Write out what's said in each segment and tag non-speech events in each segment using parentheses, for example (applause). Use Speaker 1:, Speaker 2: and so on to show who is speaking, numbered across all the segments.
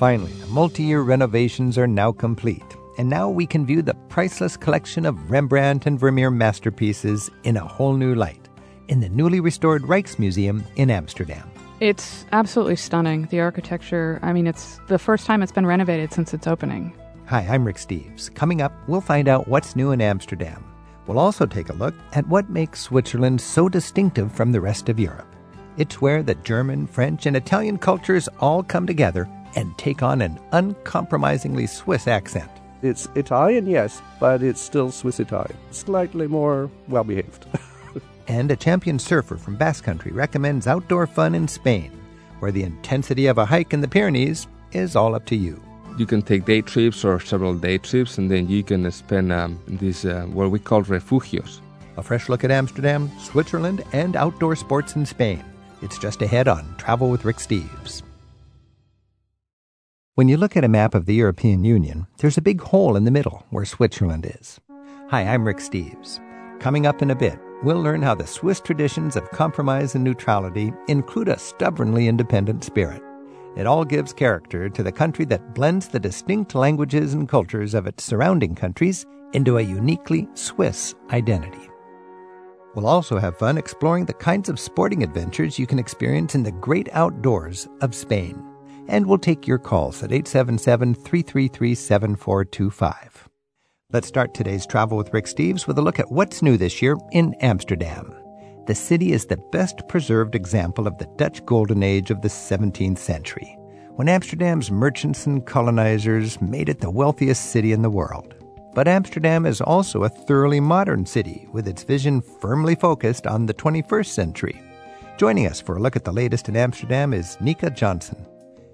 Speaker 1: Finally, the multi year renovations are now complete, and now we can view the priceless collection of Rembrandt and Vermeer masterpieces in a whole new light in the newly restored Rijksmuseum in Amsterdam.
Speaker 2: It's absolutely stunning. The architecture, I mean, it's the first time it's been renovated since its opening.
Speaker 1: Hi, I'm Rick Steves. Coming up, we'll find out what's new in Amsterdam. We'll also take a look at what makes Switzerland so distinctive from the rest of Europe. It's where the German, French, and Italian cultures all come together and take on an uncompromisingly Swiss accent.
Speaker 3: It's Italian, yes, but it's still Swiss Italian. Slightly more well behaved. (laughs)
Speaker 1: and a champion surfer from Basque Country recommends outdoor fun in Spain, where the intensity of a hike in the Pyrenees is all up to you.
Speaker 4: You can take day trips or several day trips, and then you can spend um, these uh, what we call refugios.
Speaker 1: A fresh look at Amsterdam, Switzerland, and outdoor sports in Spain. It's just ahead on Travel with Rick Steves. When you look at a map of the European Union, there's a big hole in the middle where Switzerland is. Hi, I'm Rick Steves. Coming up in a bit, we'll learn how the Swiss traditions of compromise and neutrality include a stubbornly independent spirit. It all gives character to the country that blends the distinct languages and cultures of its surrounding countries into a uniquely Swiss identity. We'll also have fun exploring the kinds of sporting adventures you can experience in the great outdoors of Spain. And we'll take your calls at 877 333 7425. Let's start today's travel with Rick Steves with a look at what's new this year in Amsterdam. The city is the best preserved example of the Dutch golden age of the 17th century, when Amsterdam's merchants and colonizers made it the wealthiest city in the world. But Amsterdam is also a thoroughly modern city with its vision firmly focused on the 21st century. Joining us for a look at the latest in Amsterdam is Nika Johnson.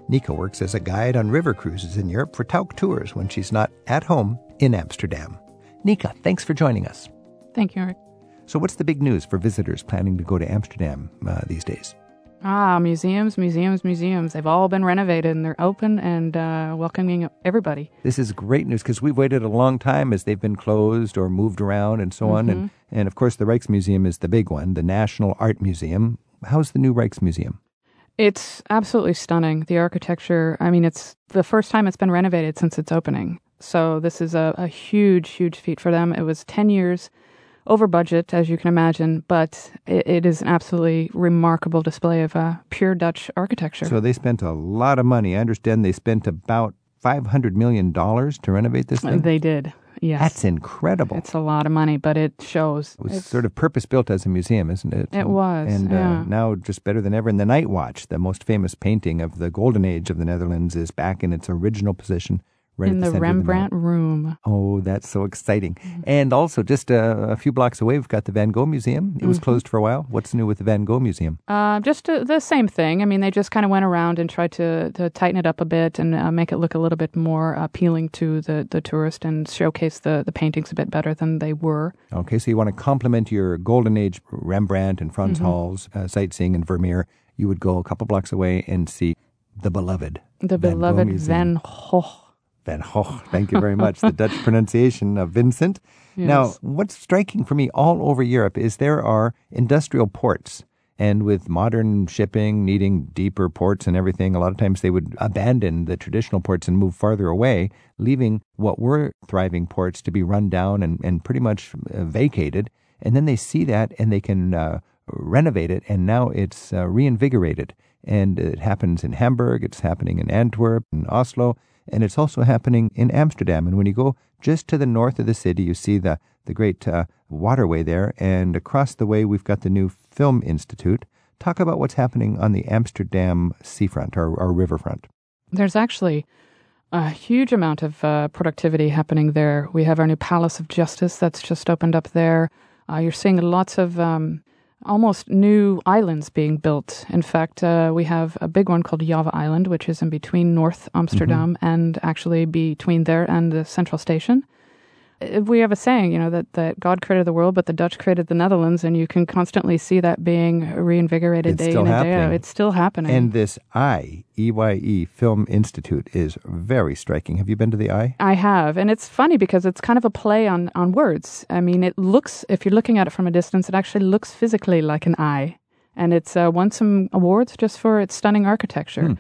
Speaker 1: Nika works as a guide on river cruises in Europe for Tauck Tours when she's not at home in Amsterdam. Nika, thanks for joining us.
Speaker 2: Thank you, Eric.
Speaker 1: So, what's the big news for visitors planning to go to Amsterdam uh, these days?
Speaker 2: Ah, museums, museums, museums. They've all been renovated and they're open and uh, welcoming everybody.
Speaker 1: This is great news because we've waited a long time as they've been closed or moved around and so mm-hmm. on. And, mm-hmm. and of course, the Rijksmuseum is the big one, the National Art Museum. How's the new Rijksmuseum?
Speaker 2: It's absolutely stunning. The architecture, I mean, it's the first time it's been renovated since its opening. So this is a, a huge, huge feat for them. It was 10 years over budget, as you can imagine, but it, it is an absolutely remarkable display of uh, pure Dutch architecture.
Speaker 1: So they spent a lot of money. I understand they spent about $500 million to renovate this thing?
Speaker 2: They did. Yes.
Speaker 1: That's incredible.
Speaker 2: It's a lot of money, but it shows.
Speaker 1: It was it's, sort of purpose built as a museum, isn't it?
Speaker 2: It was.
Speaker 1: And
Speaker 2: uh, yeah.
Speaker 1: uh, now, just better than ever. And the Night Watch, the most famous painting of the golden age of the Netherlands, is back in its original position Right
Speaker 2: in the,
Speaker 1: the
Speaker 2: Rembrandt the room.
Speaker 1: Oh, that's so exciting. Mm-hmm. And also, just a, a, few blocks away, we've got the Van Gogh Museum. It mm-hmm. was closed for a while. What's new with the Van Gogh Museum?
Speaker 2: Uh, just uh, the same thing. I mean, they just kind of went around and tried to, to tighten it up a bit and uh, make it look a little bit more appealing to the, the tourist and showcase the, the paintings a bit better than they were.
Speaker 1: Okay, so you want to complement your Golden Age Rembrandt and Frans mm-hmm. Hals uh, sightseeing in Vermeer. You would go a couple blocks away and see the beloved
Speaker 2: the Van beloved Van Gogh
Speaker 1: Van Gogh. Thank you very much. the (laughs) Dutch pronunciation of Vincent. Yes. Now, what's striking for me all over Europe is there are industrial ports. And with modern shipping needing deeper ports and everything, a lot of times they would abandon the traditional ports and move farther away, leaving what were thriving ports to be run down and, and pretty much uh, vacated. And then they see that and they can uh, renovate it, and now it's uh, reinvigorated. And it happens in Hamburg, it's happening in Antwerp, and Oslo and it's also happening in Amsterdam. And when you go just to the north of the city, you see the, the great uh, waterway there, and across the way, we've got the new Film Institute. Talk about what's happening on the Amsterdam seafront or, or riverfront.
Speaker 2: There's actually a huge amount of uh, productivity happening there. We have our new Palace of Justice that's just opened up there. Uh, you're seeing lots of um, almost new islands being built. In fact, uh, we have a big one called Java Island, which is in between North Amsterdam mm-hmm. and actually between there and the central station. We have a saying, you know, that, that God created the world, but the Dutch created the Netherlands, and you can constantly see that being reinvigorated
Speaker 1: it's
Speaker 2: day
Speaker 1: in
Speaker 2: and
Speaker 1: day out.
Speaker 2: It's still happening.
Speaker 1: And this I, EYE Film Institute is very striking. Have you been to the I?
Speaker 2: I have. And it's funny because it's kind of a play on, on words. I mean, it looks, if you're looking at it from a distance, it actually looks physically like an eye. And it's uh, won some awards just for its stunning architecture. Hmm.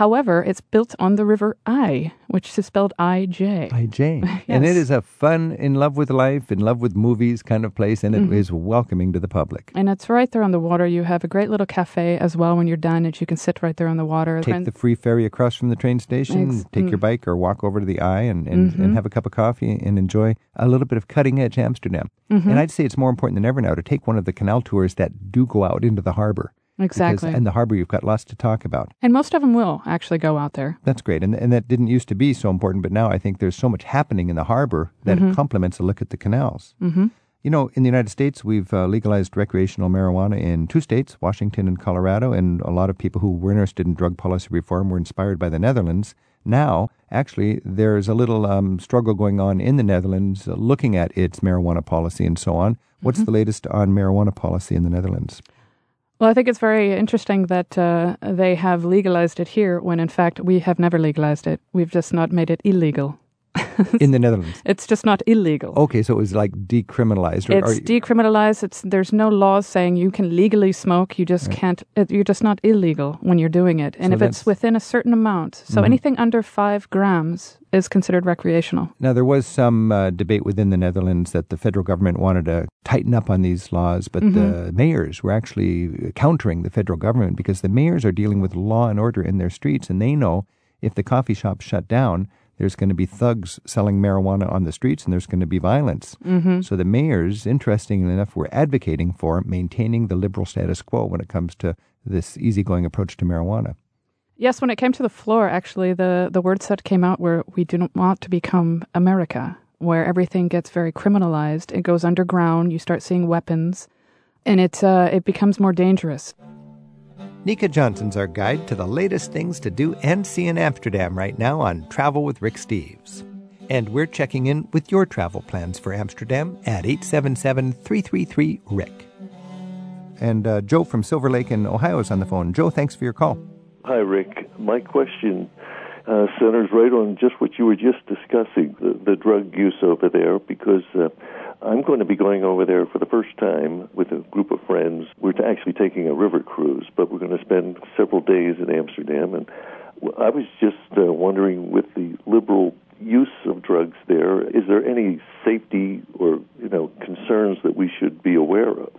Speaker 2: However, it's built on the river I, which is spelled I-J. I-J.
Speaker 1: IJ. (laughs) And it is a fun, in love with life, in love with movies kind of place, and it is
Speaker 2: Mm-hmm.
Speaker 1: welcoming to the public.
Speaker 2: And it's right there on the water. You have a great little cafe as well when you're done, and you can sit right there on the water.
Speaker 1: Take
Speaker 2: And-
Speaker 1: the free ferry across from the train station,
Speaker 2: Ex-
Speaker 1: take
Speaker 2: mm.
Speaker 1: your bike or walk over to the Eye and, and,
Speaker 2: Mm-hmm.
Speaker 1: and have a cup of coffee and enjoy a little bit of cutting edge Amsterdam.
Speaker 2: Mm-hmm.
Speaker 1: And I'd say it's more important than ever now to take one of the canal tours that do go out into the harbor. Because
Speaker 2: Exactly.
Speaker 1: in the harbor, you've got lots to talk about.
Speaker 2: and most of them will actually go out there.
Speaker 1: That's great. And, and that didn't used to be so important, but now I think there's so much happening in the harbor that
Speaker 2: Mm-hmm.
Speaker 1: it complements a look at the canals. Mm-hmm. You know, in the United States, we've uh, legalized recreational marijuana in two states, Washington and Colorado, and a lot of people who were interested in drug policy reform were inspired by the Netherlands. Now, actually, there's a little um, struggle going on in the Netherlands uh, looking at its marijuana policy and so on. What's the latest on marijuana policy in the Netherlands?
Speaker 2: Well, I think it's very interesting that uh, they have legalized it here when, in fact, we have never legalized it. We've just not made it illegal. (laughs)
Speaker 1: in the Netherlands.
Speaker 2: It's just not illegal.
Speaker 1: Okay, so it was like decriminalized. Or,
Speaker 2: It's decriminalized. It's there's no laws saying you can legally smoke. You just can't. It, you're just not illegal when you're doing it. And
Speaker 1: So
Speaker 2: if it's within a certain amount, so mm-hmm. anything under five grams is considered recreational.
Speaker 1: Now, there was some uh, debate within the Netherlands that the federal government wanted to tighten up on these laws, but the mm-hmm. mayors were actually uh, countering the federal government because the mayors are dealing with law and order in their streets, and they know if the coffee shops shut down, there's going to be thugs selling marijuana on the streets and there's going to be violence. Mm-hmm. So the mayors, interestingly enough, were advocating for maintaining the liberal status quo when it comes to this easygoing approach to marijuana.
Speaker 2: Yes, when it came to the floor, actually, the the words that came out were, "We do not want to become America, where everything gets very criminalized. It goes underground. You start seeing weapons, and it uh, it becomes more dangerous."
Speaker 1: Nika Johnson's our guide to the latest things to do and see in Amsterdam right now on Travel with Rick Steves. And we're checking in with your travel plans for Amsterdam at 877 333 Rick. And uh, Joe from Silver Lake in Ohio is on the phone. Joe, thanks for your call.
Speaker 5: Hi, Rick. My question uh, centers right on just what you were just discussing the, the drug use over there, because uh, I'm going to be going over there for the first time with a group of friends. We're actually taking a river cruise, but we're going to spend several days in Amsterdam. And I was just uh, wondering with the liberal use of drugs there, is there any safety or you know concerns that we should be aware of?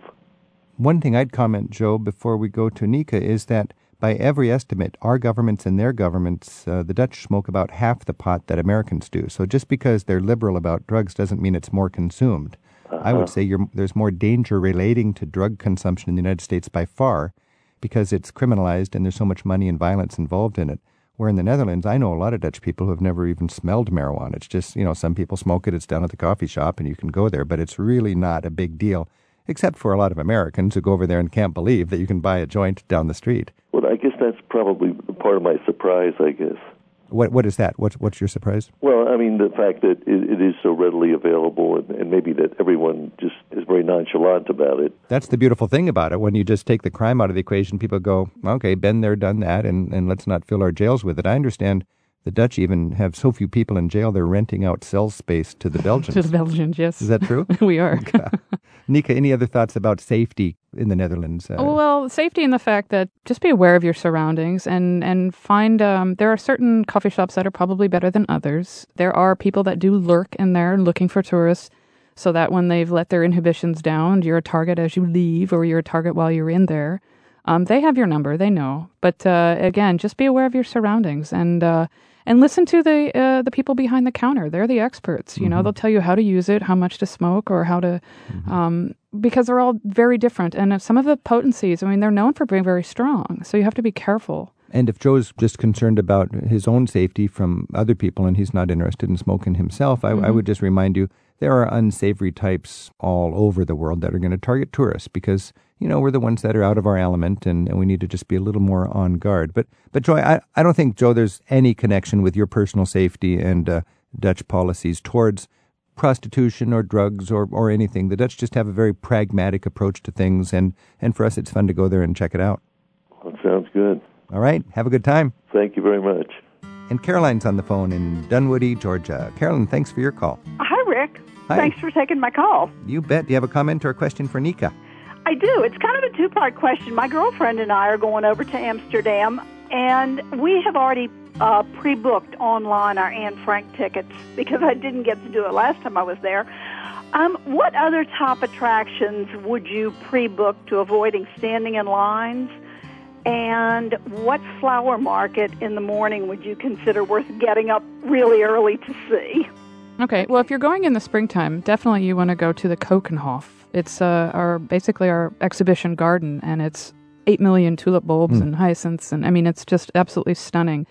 Speaker 1: One thing I'd comment, Joe, before we go to Nika is that by every estimate, our governments and their governments, uh, the Dutch smoke about half the pot that Americans do. So just because they're liberal about drugs doesn't mean it's more consumed. I would say you're, there's more danger relating to drug consumption in the United States by far because it's criminalized and there's so much money and violence involved in it. Where in the Netherlands, I know a lot of Dutch people who have never even smelled marijuana. It's just, you know, some people smoke it, it's down at the coffee shop and you can go there, but it's really not a big deal, except for a lot of Americans who go over there and can't believe that you can buy a joint down the street.
Speaker 5: Well, I guess that's probably part of my surprise. I guess.
Speaker 1: What What is that? What's, what's your surprise?
Speaker 5: Well, I mean, the fact that it, it is so readily available, and, and maybe that everyone just is very nonchalant about it.
Speaker 1: That's the beautiful thing about it. When you just take the crime out of the equation, people go, okay, been there, done that, and, and let's not fill our jails with it. I understand the Dutch even have so few people in jail, they're renting out cell space to the Belgians. (laughs)
Speaker 2: To the Belgians, yes.
Speaker 1: Is that true? (laughs)
Speaker 2: we are. (laughs)
Speaker 1: Nika, any other thoughts about safety in the Netherlands? Uh,
Speaker 2: Well, safety in the fact that just be aware of your surroundings and and find um, there are certain coffee shops that are probably better than others. There are people that do lurk in there looking for tourists, so that when they've let their inhibitions down, you're a target as you leave, or you're a target while you're in there. Um, they have your number, they know. But uh, again, just be aware of your surroundings and uh, and listen to the uh, the people behind the counter. They're the experts. You know, they'll tell you how to use it, how much to smoke, or how to, um, because they're all very different. And if some of the potencies, I mean, they're known for being very strong. So you have to be careful.
Speaker 1: And if Joe's just concerned about his own safety from other people and he's not interested in smoking himself, I, I would just remind you there are unsavory types all over the world that are going to target tourists because, you know, we're the ones that are out of our element and, and we need to just be a little more on guard. But, but Joy, I, I don't think, Joe, there's any connection with your personal safety and uh, Dutch policies towards prostitution or drugs or, or anything. The Dutch just have a very pragmatic approach to things, and, and for us, it's fun to go there and check it out.
Speaker 5: That sounds good.
Speaker 1: All right, have a good time.
Speaker 5: Thank you very much.
Speaker 1: And Caroline's on the phone in Dunwoody, Georgia. Carolyn, thanks for your call.
Speaker 6: Hi, Rick.
Speaker 1: Hi.
Speaker 6: Thanks for taking my call.
Speaker 1: You bet. Do you have a comment or a question for Nika?
Speaker 6: I do. It's kind of a two part question. My girlfriend and I are going over to Amsterdam and we have already uh, pre-booked online our Anne Frank tickets because I didn't get to do it last time I was there. Um, what other top attractions would you pre-book to avoiding standing in lines? And what flower market in the morning would you consider worth getting up really early to see?
Speaker 2: Okay, well, if you're going in the springtime, definitely you want to go to the Keukenhof. It's uh, our basically our exhibition garden, and it's eight million tulip bulbs and hyacinths, and I mean it's just absolutely stunning.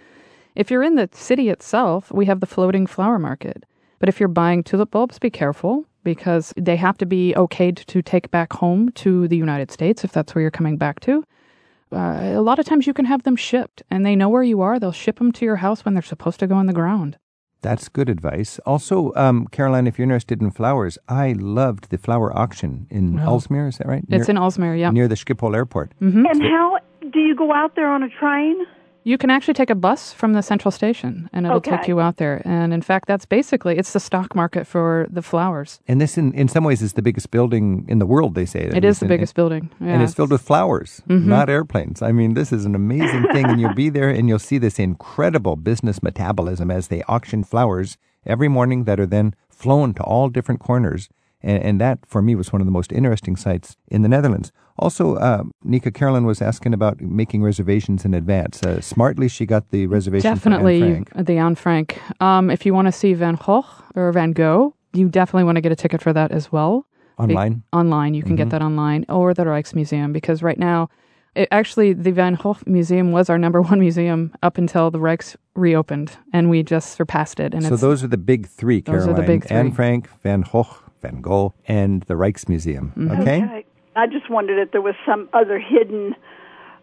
Speaker 2: If you're in the city itself, we have the floating flower market. But if you're buying tulip bulbs, be careful because they have to be okayed to take back home to the United States if that's where you're coming back to. Uh, a lot of times you can have them shipped, and they know where you are. They'll ship them to your house when they're supposed to go in the ground.
Speaker 1: That's good advice. Also, um, Caroline, if you're interested in flowers, I loved the flower auction in Aalsmeer. Is that right?
Speaker 2: It's in Aalsmeer, yeah.
Speaker 1: near the Schiphol Airport.
Speaker 6: And how do you go out there on a train?
Speaker 2: You can actually take a bus from the central station and it'll take you out there. And in fact, that's basically it's the stock market for the flowers.
Speaker 1: And this, in, in some ways, is the biggest building in the world. They say
Speaker 2: It is the biggest building. Yeah.
Speaker 1: and it's filled with flowers, mm-hmm. not airplanes. I mean, this is an amazing thing, and you'll be (laughs) there and you'll see this incredible business metabolism as they auction flowers every morning that are then flown to all different corners. And, and that, for me, was one of the most interesting sights in the Netherlands. Also, uh, Nika Carolyn was asking about making reservations in advance. Uh, smartly, she got the reservation
Speaker 2: definitely
Speaker 1: for Anne Frank.
Speaker 2: the Anne Frank. Um, if you want to see Van Gogh or Van Gogh, you definitely want to get a ticket for that as well. Be-
Speaker 1: Online?
Speaker 2: online, you can get that online or the Rijksmuseum because right now, it, actually, the Van Gogh Museum was our number (laughs) one museum up until the Rijks reopened, and we just surpassed it. And
Speaker 1: So
Speaker 2: it's
Speaker 1: those are the big three,
Speaker 2: Those are the big
Speaker 1: Anne. Frank, Van Gogh, Van Gogh, and the Rijksmuseum.
Speaker 2: Mm-hmm.
Speaker 1: Okay?
Speaker 6: I just wondered if there was some other hidden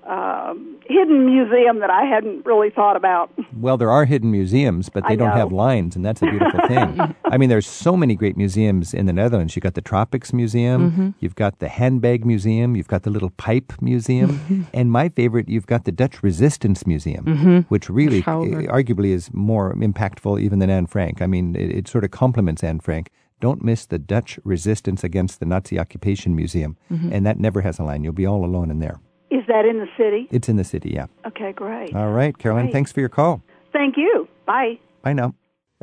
Speaker 6: um, hidden museum that I hadn't really thought about.
Speaker 1: Well, there are hidden museums, but they
Speaker 6: I
Speaker 1: don't
Speaker 6: know.
Speaker 1: have lines, and that's a beautiful thing. (laughs) I mean, there's so many great museums in the Netherlands. You've got the Tropics Museum,
Speaker 2: Mm-hmm.
Speaker 1: you've got the Handbag Museum, you've got the Little Pipe Museum, (laughs) and my favorite, you've got the Dutch Resistance Museum, which really, uh, arguably, is more impactful even than Anne Frank. I mean, it, it sort of complements Anne Frank. Don't miss the Dutch Resistance Against the Nazi Occupation Museum, and that never has a line. You'll be all alone in there.
Speaker 6: Is that in the city?
Speaker 1: It's in the city, yeah.
Speaker 6: Okay, great.
Speaker 1: All right, Caroline,
Speaker 6: Great.
Speaker 1: thanks for your call.
Speaker 6: Thank you. Bye.
Speaker 1: Bye now.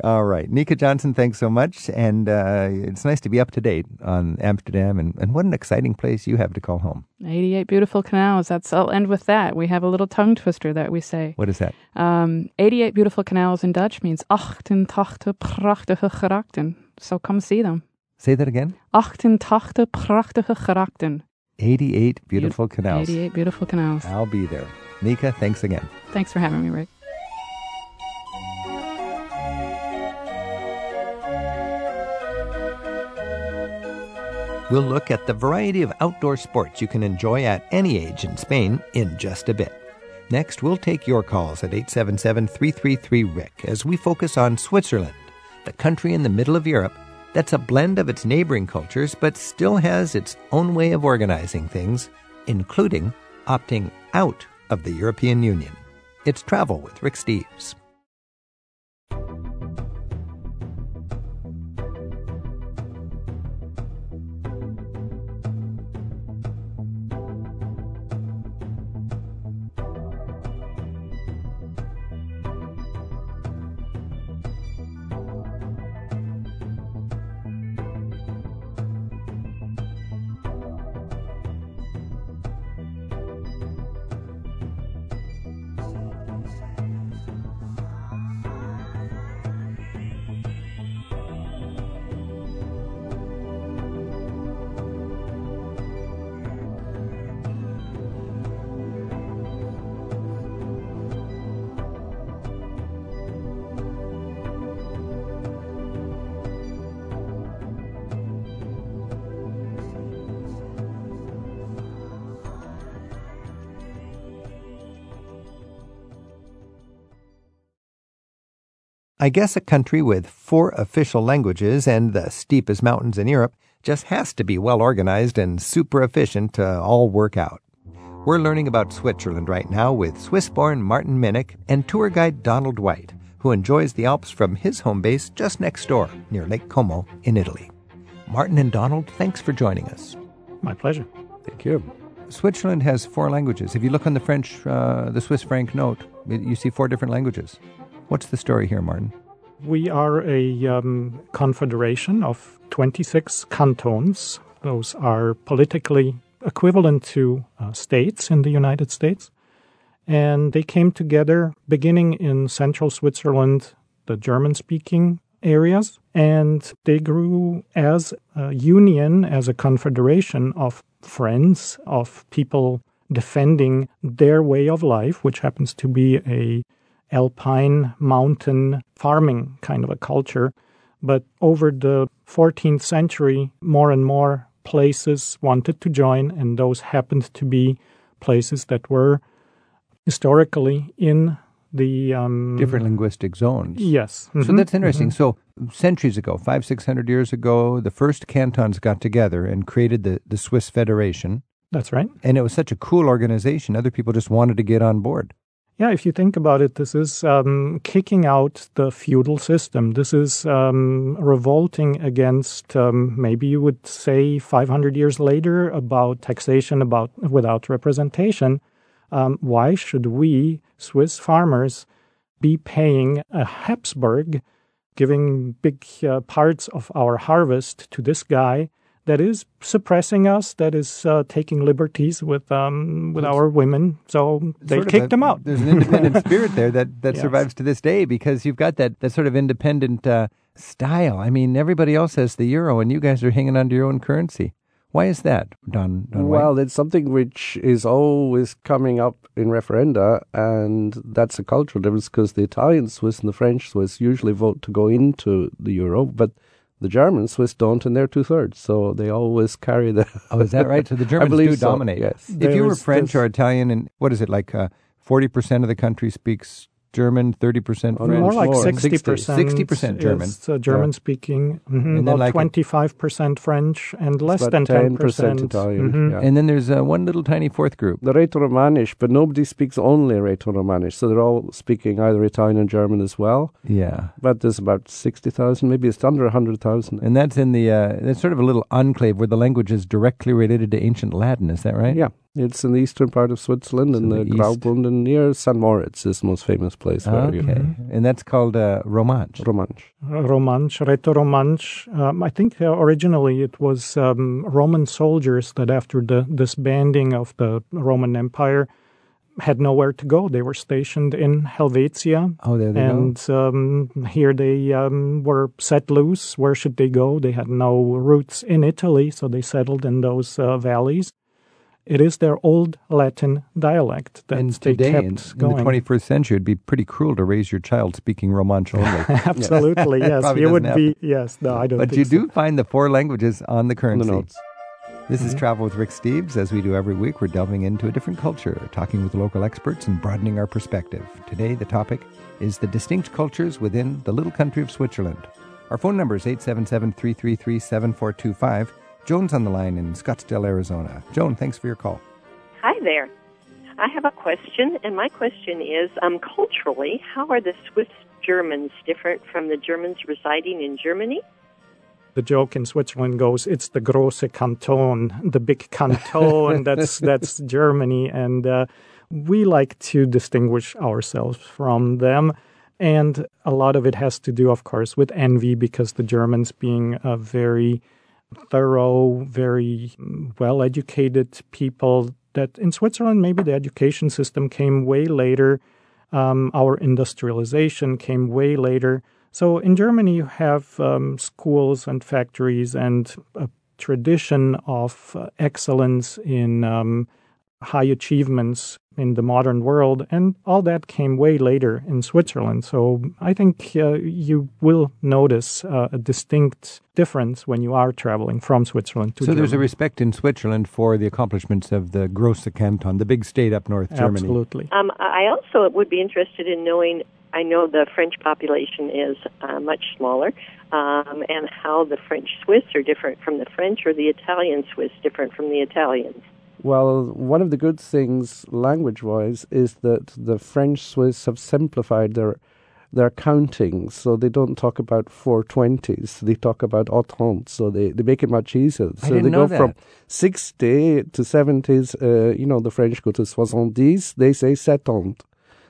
Speaker 1: All right. Nika Johnson, thanks so much. And uh, it's nice to be up to date on Amsterdam. And, and what an exciting place you have to call home.
Speaker 2: 88 beautiful canals. That's I'll end with that. We have a little tongue twister that we say.
Speaker 1: What is that?
Speaker 2: Um, 88 beautiful canals in Dutch means 88 prachtige grachten. So come see them.
Speaker 1: Say that again.
Speaker 2: 88 prachtige grachten.
Speaker 1: 88 beautiful canals.
Speaker 2: 88 beautiful canals.
Speaker 1: I'll be there. Nika, thanks again.
Speaker 2: Thanks for having me, Rick.
Speaker 1: We'll look at the variety of outdoor sports you can enjoy at any age in Spain in just a bit. Next, we'll take your calls at 877 333 Rick as we focus on Switzerland, the country in the middle of Europe that's a blend of its neighboring cultures but still has its own way of organizing things, including opting out of the European Union. It's Travel with Rick Steves. I guess a country with four official languages and the steepest mountains in Europe just has to be well organized and super efficient to all work out. We're learning about Switzerland right now with Swiss born Martin Minnick and tour guide Donald White, who enjoys the Alps from his home base just next door near Lake Como in Italy. Martin and Donald, thanks for joining us.
Speaker 7: My pleasure.
Speaker 3: Thank you.
Speaker 1: Switzerland has four languages. If you look on the French, uh, the Swiss franc note, you see four different languages. What's the story here, Martin?
Speaker 7: We are a um, confederation of 26 cantons. Those are politically equivalent to uh, states in the United States. And they came together beginning in central Switzerland, the German speaking areas, and they grew as a union, as a confederation of friends, of people defending their way of life, which happens to be a alpine mountain farming kind of a culture. But over the 14th century, more and more places wanted to join, and those happened to be places that were historically in the um,
Speaker 1: different linguistic zones.
Speaker 7: Yes.
Speaker 1: Mm-hmm. So that's interesting. Mm-hmm. So centuries ago, five six hundred years ago, the first cantons got together and created the the Swiss Federation.
Speaker 7: That's right.
Speaker 1: And it was such a cool organization. Other people just wanted to get on board.
Speaker 7: Yeah, if you think about it, this is um, kicking out the feudal system. This is um, revolting against, um, maybe you would say, 500 years later about taxation about without representation. Um, why should we, Swiss farmers, be paying a Habsburg, giving big uh, parts of our harvest to this guy that is suppressing us, that is uh, taking liberties with um, with our women. So they kicked
Speaker 1: a,
Speaker 7: him out.
Speaker 1: There's an independent (laughs) spirit there that, that yes. survives to this day because you've got that, that sort of independent uh, style. I mean, everybody else has the euro, and you guys are hanging on to your own currency. Why is that, Don? Don
Speaker 3: well, it's something which is always coming up in referenda, and that's a cultural difference because the Italian Swiss and the French Swiss usually vote to go into the euro, but the German Swiss don't, and they're two thirds, so they always carry the.
Speaker 1: oh, is that right? So the (laughs) Germans do so, dominate.
Speaker 3: Yes.
Speaker 1: If there you were French or Italian, and what is it like? Uh, forty uh, percent of the country speaks German, 30% French.
Speaker 7: More like 60%.
Speaker 1: 60% German.
Speaker 7: Is, uh, German yeah. speaking. Mm-hmm. And about like 25% French and less than 10%,
Speaker 3: 10% Italian.
Speaker 1: Mm-hmm. Yeah. And then there's uh, one little tiny fourth group.
Speaker 3: The Rätoromanisch, but nobody speaks only Rätoromanisch. So they're all speaking either Italian and German as well.
Speaker 1: Yeah.
Speaker 3: But there's about 60,000, maybe it's under 100,000.
Speaker 1: And that's in the, uh, that's sort of a little enclave where the language is directly related to ancient Latin. Is that right?
Speaker 3: Yeah. It's in the eastern part of Switzerland, in the, the Graubünden, near St. Moritz is the most famous place.
Speaker 1: okay, mm-hmm. and that's called uh, Romansh.
Speaker 3: Romansh.
Speaker 7: Uh, Romansh, Rätoromansch. Um, I think uh, originally it was um, Roman soldiers that, after the disbanding of the Roman Empire, had nowhere to go. They were stationed in Helvetia.
Speaker 1: Oh, there they
Speaker 7: and,
Speaker 1: go.
Speaker 7: And um, here they um, were set loose. Where should they go? They had no roots in Italy, so they settled in those uh, valleys. It is their old Latin dialect that
Speaker 1: and
Speaker 7: they
Speaker 1: today,
Speaker 7: kept
Speaker 1: in,
Speaker 7: going.
Speaker 1: in the 21st century, it'd be pretty cruel to raise your child speaking Romansh (laughs) only.
Speaker 7: Absolutely, yes. (laughs) it would happen. be, yes. No, I don't
Speaker 1: But you so. do find the four languages on the currency.
Speaker 3: The notes.
Speaker 1: This mm-hmm. is Travel with Rick Steves. As we do every week, we're delving into a different culture, talking with local experts and broadening our perspective. Today, the topic is the distinct cultures within the little country of Switzerland. Our phone number is 877 333 7425. Joan's on the line in Scottsdale, Arizona. Joan, thanks for your call.
Speaker 8: Hi there. I have a question, and my question is um, culturally, how are the Swiss Germans different from the Germans residing in Germany?
Speaker 7: The joke in Switzerland goes, "It's the große Kanton, the big canton. (laughs) that's that's Germany," and uh, we like to distinguish ourselves from them. And a lot of it has to do, of course, with envy because the Germans, being a very thorough, very well educated people that in Switzerland, maybe the education system came way later. Um, our industrialization came way later. So in Germany, you have um, schools and factories and a tradition of uh, excellence in um, high achievements in the modern world, and all that came way later in Switzerland. So I think uh, you will notice uh, a distinct difference when you are traveling from Switzerland to.
Speaker 1: So
Speaker 7: Germany.
Speaker 1: there's a respect in Switzerland for the accomplishments of the Grosse Canton, the big state up north, Germany.
Speaker 7: Absolutely.
Speaker 8: Um, I also would be interested in knowing. I know the French population is uh, much smaller, um, and how the French Swiss are different from the French, or the Italian Swiss different from the Italians.
Speaker 3: Well, one of the good things, language wise, is that the French Swiss have simplified their they're counting, so they don't talk about 420s. They talk about huitante, so they, they make it much easier.
Speaker 1: I
Speaker 3: So
Speaker 1: didn't
Speaker 3: they
Speaker 1: know
Speaker 3: go
Speaker 1: that.
Speaker 3: from 60 to 70s. Uh, you know, the French go to 70s, they say 70.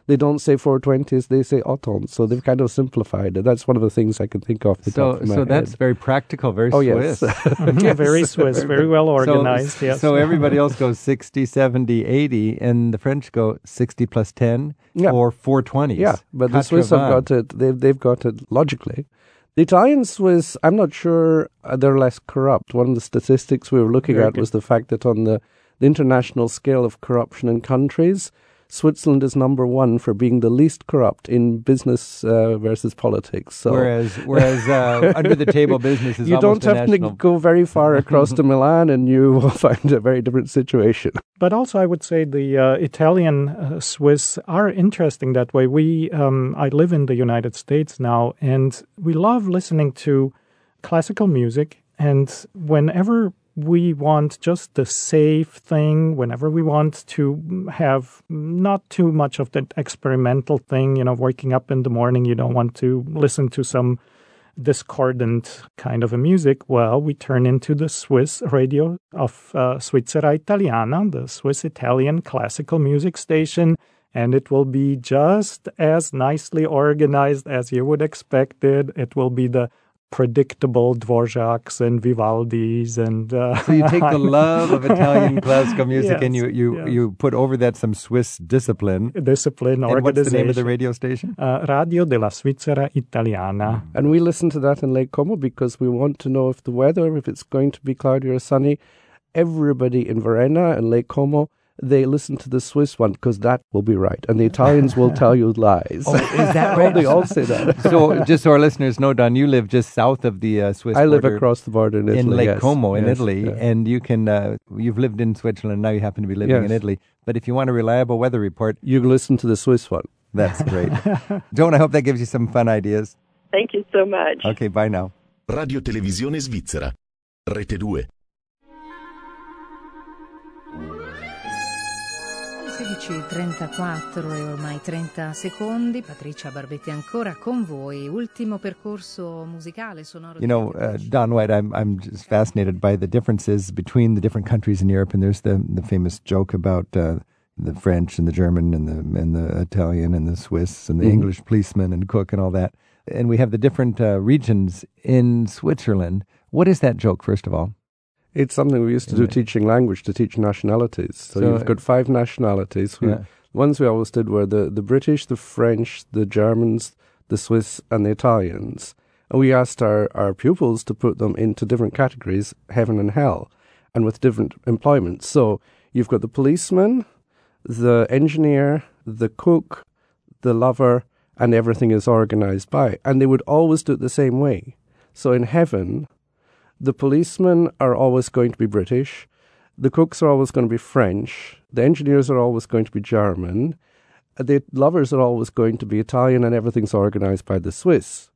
Speaker 3: They don't say 420s, they say huitante. So they've kind of simplified it. That's one of the things I can think of. The
Speaker 1: So,
Speaker 3: top of my
Speaker 1: so that's
Speaker 3: head.
Speaker 1: very practical, very
Speaker 3: Oh, yes.
Speaker 1: Swiss. (laughs) (laughs)
Speaker 7: Mhm, very Swiss, very well organized.
Speaker 1: So,
Speaker 7: yes.
Speaker 1: so everybody else goes 60, 70, 80, and the French go 60 plus 10
Speaker 3: Yeah.
Speaker 1: or 420s.
Speaker 3: Yeah, but the Swiss have got it. They've they've got it logically. The Italian Swiss, I'm not sure uh, they're less corrupt. One of the statistics we were looking
Speaker 7: Very
Speaker 3: at
Speaker 7: good.
Speaker 3: was the fact that on the, the international scale of corruption in countries, Switzerland is number one for being the least corrupt in business uh, versus politics. So
Speaker 1: Whereas, whereas uh, (laughs) under the table business is
Speaker 3: you don't
Speaker 1: a
Speaker 3: have
Speaker 1: national.
Speaker 3: to go very far across to (laughs) Milan, and you will (laughs) find a very different situation.
Speaker 7: But also, I would say the uh, Italian uh, Swiss are interesting that way. We, um, I live in the United States now, and we love listening to classical music. And whenever we want just the safe thing, whenever we want to have not too much of that experimental thing, you know, waking up in the morning, you don't want to listen to some discordant kind of a music, well, we turn into the Swiss radio of uh, Italiana, the Swiss Italian classical music station, and it will be just as nicely organized as you would expect it. It will be the predictable Dvorak's and Vivaldi's and uh,
Speaker 1: So you take the (laughs) love of Italian classical music and you, you,
Speaker 7: yes.
Speaker 1: you put over that some Swiss discipline.
Speaker 7: discipline
Speaker 1: And what's the name of the radio station?
Speaker 7: Uh, Radio della Svizzera Italiana.
Speaker 3: And we listen to that in Lake Como because we want to know if the weather, if it's going to be cloudy or sunny. Everybody in Varenna and Lake Como, they listen to the Swiss one because that will be right. And the Italians will tell you lies.
Speaker 1: Oh, is that (laughs)
Speaker 3: Oh,
Speaker 1: right?
Speaker 3: they all say that. (laughs)
Speaker 1: so, just so our listeners know, Don, you live just south of the uh, Swiss
Speaker 3: I live across the border in Italy.
Speaker 1: in Lake
Speaker 3: yes.
Speaker 1: Como in
Speaker 3: Yes,
Speaker 1: Italy,
Speaker 3: yeah.
Speaker 1: and you can uh, you've lived in Switzerland. Now you happen to be living in Italy. But if you want a reliable weather report,
Speaker 3: You listen to the Swiss one.
Speaker 1: that's (laughs) great. Joan, I hope that gives you some fun ideas.
Speaker 8: Thank you so much.
Speaker 1: Okay, bye now.
Speaker 9: Radio Televisione Svizzera. Rete 2.
Speaker 10: 16.34 e ormai 30 secondi, Patricia Barbetti ancora con voi, ultimo percorso musicale sonoro.
Speaker 1: You know, uh, Don White, I'm I'm just fascinated by the differences between the different countries in Europe. And there's the the famous joke about uh, the French and the German and the and the Italian and the Swiss and the
Speaker 3: Mhm.
Speaker 1: English policeman and cook and all that. And we have the different uh, regions in Switzerland. What is that joke, first of all?
Speaker 3: It's something we used to do
Speaker 1: Yeah.
Speaker 3: teaching language to teach nationalities. So,
Speaker 1: So-
Speaker 3: you've got five nationalities. We,
Speaker 1: Yeah.
Speaker 3: Ones we always did were the, the British, the French, the Germans, the Swiss, and the Italians. And we asked our, our pupils to put them into different categories, heaven and hell, and with different employments. So you've got the policeman, the engineer, the cook, the lover, and everything is organized by. And they would always do it the same way. So in heaven, the policemen are always going to be British, the cooks are always going to be French, the engineers are always going to be German, the lovers are always going to be Italian, and everything's organized by the Swiss.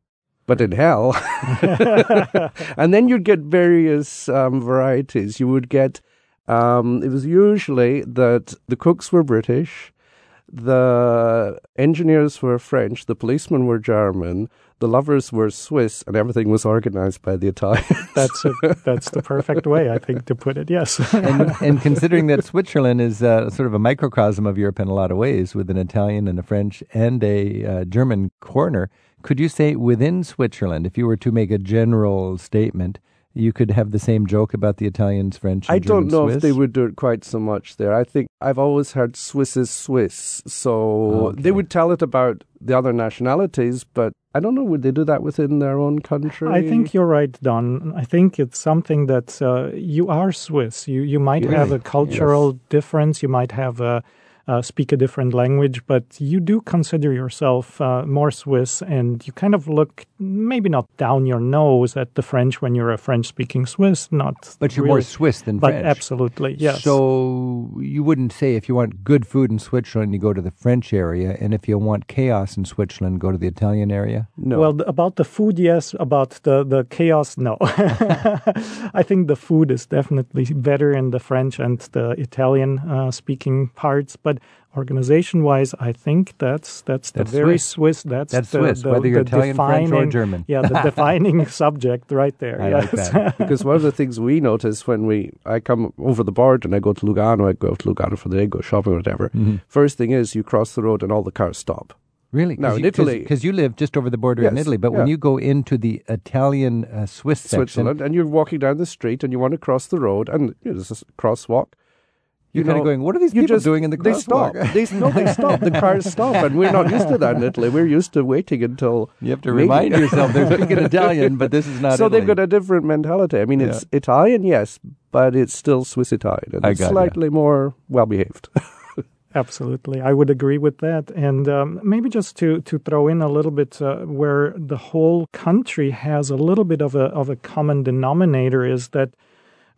Speaker 3: But in hell, (laughs) and then you'd get various um, varieties. You would get, um, it was usually that the cooks were British, the engineers were French, the policemen were German, the lovers were Swiss, and everything was organized by the Italians. (laughs)
Speaker 7: That's a, that's the perfect way, I think, to put it. Yes.
Speaker 1: and, (laughs) and considering that Switzerland is uh, sort of a microcosm of Europe in a lot of ways, with an Italian and a French and a uh, German corner, could you say within Switzerland, if you were to make a general statement, you could have the same joke about the Italians, French, and
Speaker 3: I don't know
Speaker 1: Swiss?
Speaker 3: if they would do it quite so much there. I think I've always heard Swiss is Swiss, so
Speaker 1: Okay.
Speaker 3: they would tell it about the other nationalities, but I don't know, would they do that within their own country?
Speaker 7: I think you're right, Don. I think it's something that uh, you are Swiss. You you might have a cultural difference. You might have a uh, speak a different language, but you do consider yourself uh, more Swiss, and you kind of look maybe not down your nose at the French when you're a French-speaking Swiss. Not,
Speaker 1: But you're
Speaker 7: really,
Speaker 1: more Swiss than
Speaker 7: but
Speaker 1: French.
Speaker 7: absolutely yes.
Speaker 1: So you wouldn't say if you want good food in Switzerland, you go to the French area, and if you want chaos in Switzerland, go to the Italian area.
Speaker 3: no.
Speaker 7: Well, th- about the food, yes. About the, the chaos, no. (laughs) I think the food is definitely better in the French and the Italian uh, speaking parts. But But organization wise, I think that's that's the very
Speaker 1: Swiss.
Speaker 7: Swiss. That's,
Speaker 1: That's
Speaker 7: the,
Speaker 1: Swiss,
Speaker 7: the-
Speaker 1: whether you're
Speaker 7: the
Speaker 1: Italian, French, or
Speaker 7: defining-
Speaker 1: German.
Speaker 7: Yeah, the (laughs) defining subject right there.
Speaker 1: I
Speaker 7: yes.
Speaker 1: like that.
Speaker 3: because one of the things we notice when we I come over the border and I go to Lugano, I go to Lugano for the day, go shopping or whatever.
Speaker 1: Mm-hmm.
Speaker 3: First thing is you cross the road and all the cars stop.
Speaker 1: Really?
Speaker 3: Now, in Italy-
Speaker 1: Because you live just over the border in Italy, but when you go into the Italian uh, Swiss section,
Speaker 3: Switzerland, and you're walking down the street and you want to cross the road, and you know, there's a crosswalk.
Speaker 1: You're
Speaker 3: you
Speaker 1: kind of going, what are these people
Speaker 3: just-
Speaker 1: doing in the
Speaker 3: car?
Speaker 1: They
Speaker 3: stop. They, no, they (laughs) stop. The cars stop, and we're not used to that in Italy. We're used to waiting until
Speaker 1: you have to
Speaker 3: maybe-
Speaker 1: remind yourself they're speaking (laughs) Italian, but this is not
Speaker 3: so
Speaker 1: Italy.
Speaker 3: they've got a different mentality. I mean, it's Italian, yes, but it's still Swiss Italian. and
Speaker 1: I
Speaker 3: It's
Speaker 1: got ya.
Speaker 3: slightly more well behaved. (laughs)
Speaker 7: Absolutely, I would agree with that. And um, maybe just to to throw in a little bit uh, where the whole country has a little bit of a of a common denominator is that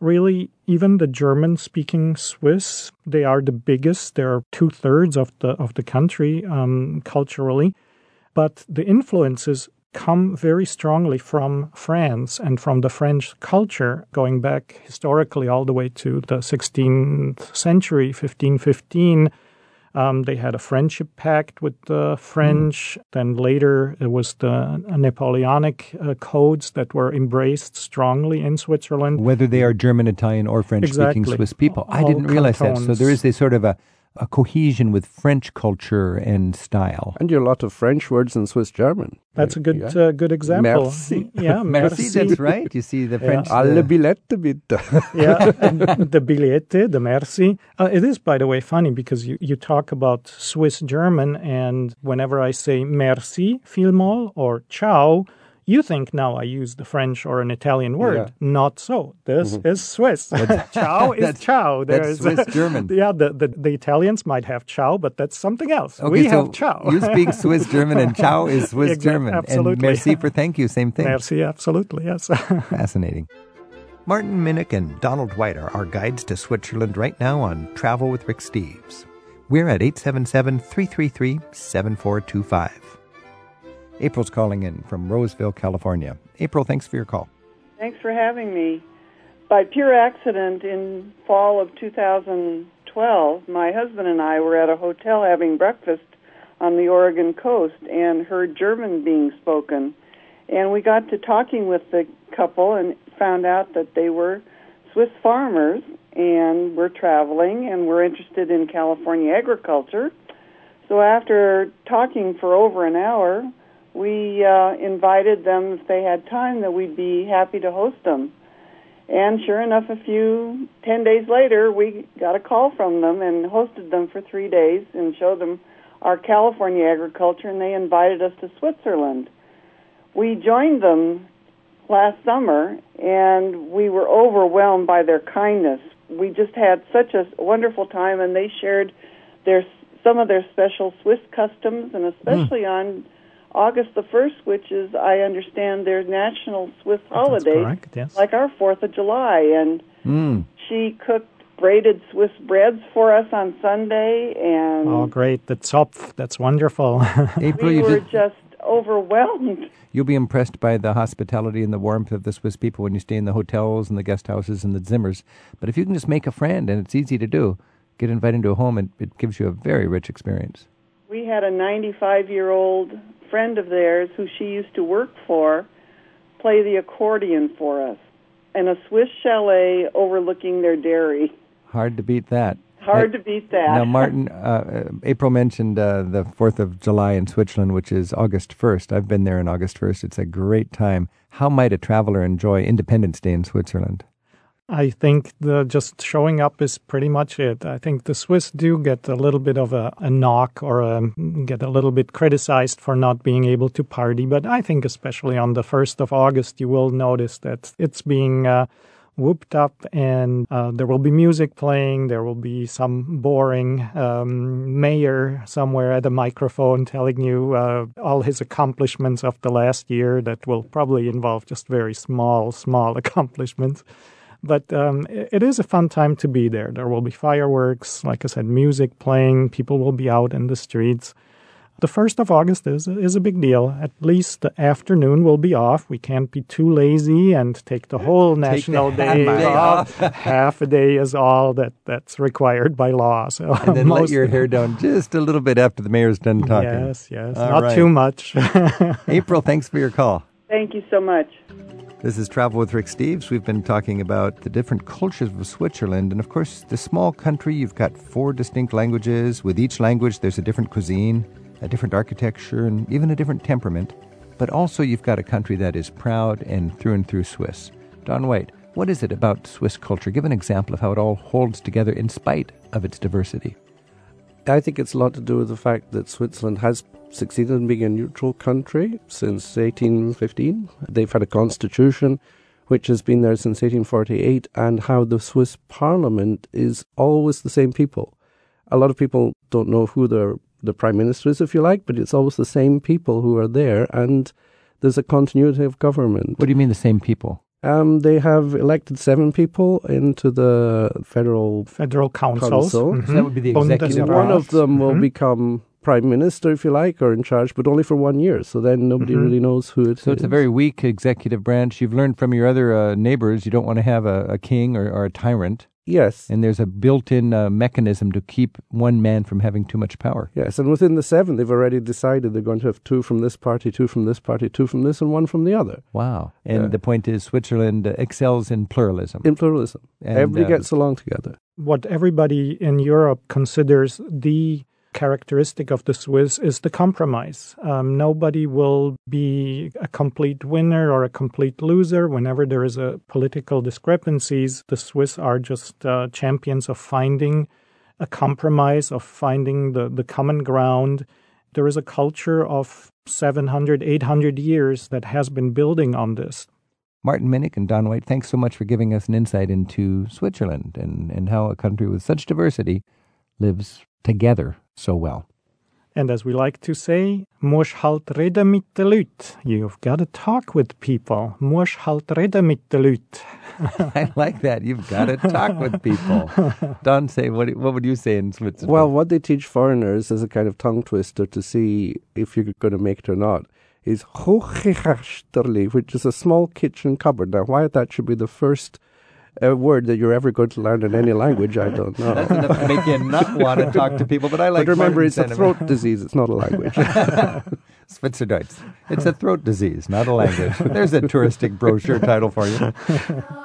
Speaker 7: really even the German speaking Swiss they are the biggest. They're two thirds of the of the country um, culturally, but the influences come very strongly from France and from the French culture, going back historically all the way to the 16th century, 1515. Um, they had a friendship pact with the French. Then later, it was the Napoleonic uh, codes that were embraced strongly in Switzerland.
Speaker 1: Whether they are German, Italian, or French speaking
Speaker 7: Exactly.
Speaker 1: Swiss people. I
Speaker 7: All
Speaker 1: didn't realize that. So there is a sort of a, a cohesion with French culture and style.
Speaker 3: and you're a lot of French words in Swiss German.
Speaker 7: That's a good
Speaker 3: Yeah.
Speaker 7: uh, good example.
Speaker 3: Merci. (laughs)
Speaker 7: Yeah,
Speaker 1: Merci, that's right. You see the French.
Speaker 3: Alle
Speaker 1: the-
Speaker 3: Billette bitte. (laughs)
Speaker 7: yeah, and the billiette, the merci. Uh, it is, by the way, funny because you, you talk about Swiss German, and whenever I say merci, vielmal, or ciao, you think now I use the French or an Italian word.
Speaker 3: Yeah. Mm-hmm.
Speaker 7: Not so. This is Swiss. (laughs) ciao is (laughs) ciao.
Speaker 1: that's Swiss (laughs) German.
Speaker 7: yeah, the, the, the Italians might have ciao, but that's something else.
Speaker 1: Okay,
Speaker 7: we
Speaker 1: so
Speaker 7: have ciao.
Speaker 1: you speak Swiss German, and ciao is Swiss
Speaker 7: Exact-
Speaker 1: German, and
Speaker 7: absolutely.
Speaker 1: merci for thank you, same thing.
Speaker 7: merci, absolutely, yes.
Speaker 1: Fascinating. Martin Minnick and Donald White are our guides to Switzerland right now on Travel with Rick Steves. We're at 877 333 7425. April's calling in from Roseville, California. April, thanks for your call.
Speaker 11: Thanks for having me. By pure accident in fall of 2012, my husband and I were at a hotel having breakfast on the Oregon coast and heard German being spoken. And we got to talking with the couple and found out that they were Swiss farmers and were traveling and were interested in California agriculture. So after talking for over an hour, we uh, invited them if they had time that we'd be happy to host them. And sure enough, a few ten days later, we got a call from them and hosted them for three days and showed them our California agriculture, and they invited us to Switzerland. We joined them last summer, and we were overwhelmed by their kindness. We just had such a wonderful time, and they shared their some of their special Swiss customs, and especially on August the 1st, which is, I understand, their national Swiss holiday,
Speaker 7: correct, yes.
Speaker 11: like our 4th of July. And
Speaker 1: Mm.
Speaker 11: she cooked braided Swiss breads for us on Sunday, and
Speaker 7: oh, great. The Zopf, that's wonderful. (laughs)
Speaker 1: April,
Speaker 11: we
Speaker 1: you
Speaker 11: were
Speaker 1: did,
Speaker 11: just overwhelmed.
Speaker 1: you'll be impressed by the hospitality and the warmth of the Swiss people when you stay in the hotels and the guest houses and the Zimmers. But if you can just make a friend, and it's easy to do, get invited into a home, and it gives you a very rich experience.
Speaker 11: We had a 95 year old friend of theirs who she used to work for play the accordion for us in a Swiss chalet overlooking their dairy.
Speaker 1: Hard to beat that.
Speaker 11: Hard to beat that.
Speaker 1: Now, Martin, uh, uh, April mentioned uh, the 4th of July in Switzerland, which is August 1st. I've been there on August 1st. It's a great time. How might a traveler enjoy Independence Day in Switzerland?
Speaker 7: I think the just showing up is pretty much it. I think the Swiss do get a little bit of a, a knock or a, get a little bit criticized for not being able to party. But I think especially on the 1st of August, you will notice that it's being uh, whooped up and uh, there will be music playing. There will be some boring um, mayor somewhere at a microphone telling you uh, all his accomplishments of the last year that will probably involve just very small, small (laughs) accomplishments. But um, it, is a fun time to be there. There will be fireworks, like I said, music playing. People will be out in the streets. the 1st of August is, is a big deal. At least the afternoon will be off. We can't be too lazy and take the whole national day,
Speaker 1: day
Speaker 7: off. (laughs) half a day is all that, that's required by law. So
Speaker 1: and then let your hair down just a little bit after the mayor's done talking.
Speaker 7: Yes, yes.
Speaker 1: All
Speaker 7: Not
Speaker 1: right.
Speaker 7: too much. (laughs)
Speaker 1: April, thanks for your call.
Speaker 11: Thank you so much.
Speaker 1: This is Travel with Rick Steves. We've been talking about the different cultures of Switzerland. And of course, the small country, you've got four distinct languages. With each language, there's a different cuisine, a different architecture, and even a different temperament. But also, you've got a country that is proud and through and through Swiss. Don White, what is it about Swiss culture? Give an example of how it all holds together in spite of its diversity.
Speaker 3: I think it's a lot to do with the fact that Switzerland has succeeded in being a neutral country since 1815. They've had a constitution which has been there since 1848, and how the Swiss parliament is always the same people. A lot of people don't know who the, the prime minister is, if you like, but it's always the same people who are there, and there's a continuity of government.
Speaker 1: What do you mean the same people?
Speaker 3: Um, they have elected seven people into the federal
Speaker 7: Federal councils.
Speaker 3: Council.
Speaker 7: Mhm.
Speaker 1: So that would be the executive
Speaker 3: one of them will
Speaker 7: Mhm.
Speaker 3: become prime minister, if you like, or in charge, but only for one year. So then nobody
Speaker 7: Mhm.
Speaker 3: really knows who it is.
Speaker 1: So it's a very weak executive branch. You've learned from your other uh, neighbors you don't want to have a, a king or, or a tyrant.
Speaker 3: yes,
Speaker 1: And there's a built in uh, mechanism to keep one man from having too much power.
Speaker 3: yes. And within the seven, they've already decided they're going to have two from this party, two from this party, two from this, and one from the other.
Speaker 1: Wow. And
Speaker 3: Yeah.
Speaker 1: the point is, Switzerland uh, excels in pluralism.
Speaker 3: In pluralism,
Speaker 1: And,
Speaker 3: everybody
Speaker 1: uh,
Speaker 3: gets along together.
Speaker 7: what everybody in Europe considers the characteristic of the Swiss is the compromise. Um, nobody will be a complete winner or a complete loser. Whenever there is a political discrepancies, the Swiss are just uh, champions of finding a compromise, of finding the, the common ground. There is a culture of 700, 800 years that has been building on this.
Speaker 1: Martin Minnick and Don White, thanks so much for giving us an insight into Switzerland and, and how a country with such diversity lives together so well.
Speaker 7: And as we like to say, muss halt reden mit de Leut. You've got to talk with people. Muss halt reden mit de Leut. (laughs)
Speaker 1: I like that. You've got to talk with people. (laughs) Don, say what? What would you say in Switzerland?
Speaker 3: Well, what they teach foreigners as a kind of tongue twister to see if you're going to make it or not is Chuchichäschtli, which is a small kitchen cupboard. Now, why that should be the first uh, word that you're ever going to learn in any language, I don't know.
Speaker 1: that's enough to make you not want to (laughs) talk to people. But I like.
Speaker 3: but remember, it's a throat disease. It's not a language. (laughs)
Speaker 1: Schweizerdeutsch. It's a throat disease, not a language. There's a touristic brochure title for you. (laughs)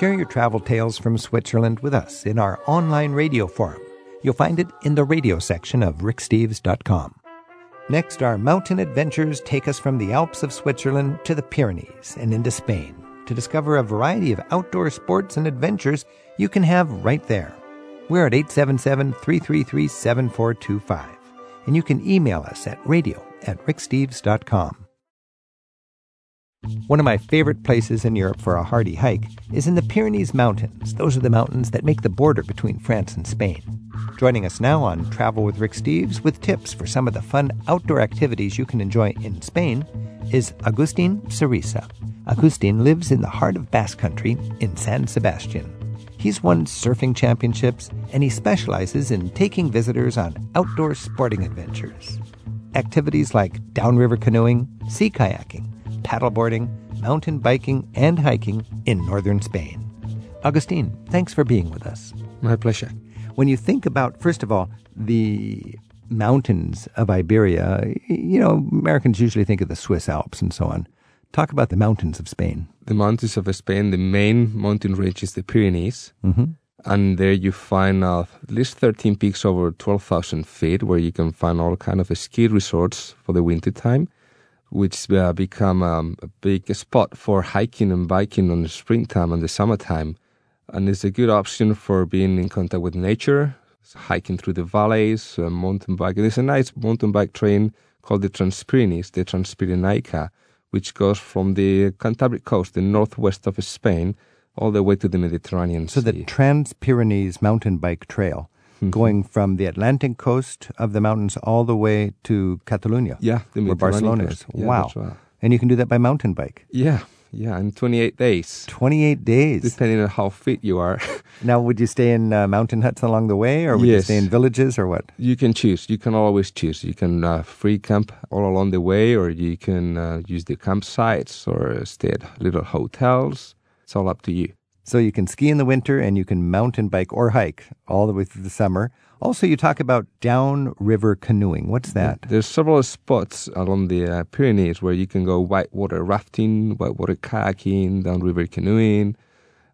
Speaker 1: Share your travel tales from Switzerland with us in our online radio forum. You'll find it in the radio section of ricksteves.com. Next, our mountain adventures take us from the Alps of Switzerland to the Pyrenees and into Spain to discover a variety of outdoor sports and adventures you can have right there. We're at 877 333 7425, and you can email us at radio at ricksteves.com. One of my favorite places in Europe for a hardy hike is in the Pyrenees Mountains. Those are the mountains that make the border between France and Spain. Joining us now on Travel with Rick Steves with tips for some of the fun outdoor activities you can enjoy in Spain is Agustin Cerisa. Agustin lives in the heart of Basque Country in San Sebastian. He's won surfing championships and he specializes in taking visitors on outdoor sporting adventures. Activities like downriver canoeing, sea kayaking, paddleboarding, mountain biking, and hiking in northern Spain. Agustin, thanks for being with us.
Speaker 4: My pleasure.
Speaker 1: When you think about, first of all, the mountains of Iberia, you know, Americans usually think of the Swiss Alps and so on. Talk about the mountains of Spain.
Speaker 4: The mountains of Spain, the main mountain range is the Pyrenees.
Speaker 1: Mm-hmm.
Speaker 4: and there you find uh, at least 13 peaks over 12,000 feet where you can find all kind of ski resorts for the winter time which uh, become um, a big spot for hiking and biking on the springtime and the summertime and it's a good option for being in contact with nature hiking through the valleys uh, mountain biking there's a nice mountain bike train called the Transpyrenees the Transpirenaica which goes from the Cantabric coast the northwest of Spain all the way to the Mediterranean
Speaker 1: So
Speaker 4: Sea.
Speaker 1: the Trans Pyrenees mountain bike trail. Going from the Atlantic coast of the mountains all the way to Catalonia.
Speaker 4: Yeah, the
Speaker 1: where Barcelona is.
Speaker 4: Yeah,
Speaker 1: wow.
Speaker 4: right.
Speaker 1: And you can do that by mountain bike.
Speaker 4: Yeah, yeah, in 28 days,
Speaker 1: 28 days.
Speaker 4: depending on how fit you are. (laughs)
Speaker 1: Now, would you stay in uh, mountain huts along the way, or would you stay in villages, or what?
Speaker 4: you can choose. You can always choose. You can uh, free camp all along the way, or you can uh, use the campsites or stay at little hotels. It's all up to you.
Speaker 1: So you can ski in the winter and you can mountain bike or hike all the way through the summer. Also, you talk about downriver canoeing. What's that?
Speaker 4: There's several spots along the uh, Pyrenees where you can go whitewater rafting, whitewater kayaking, downriver canoeing,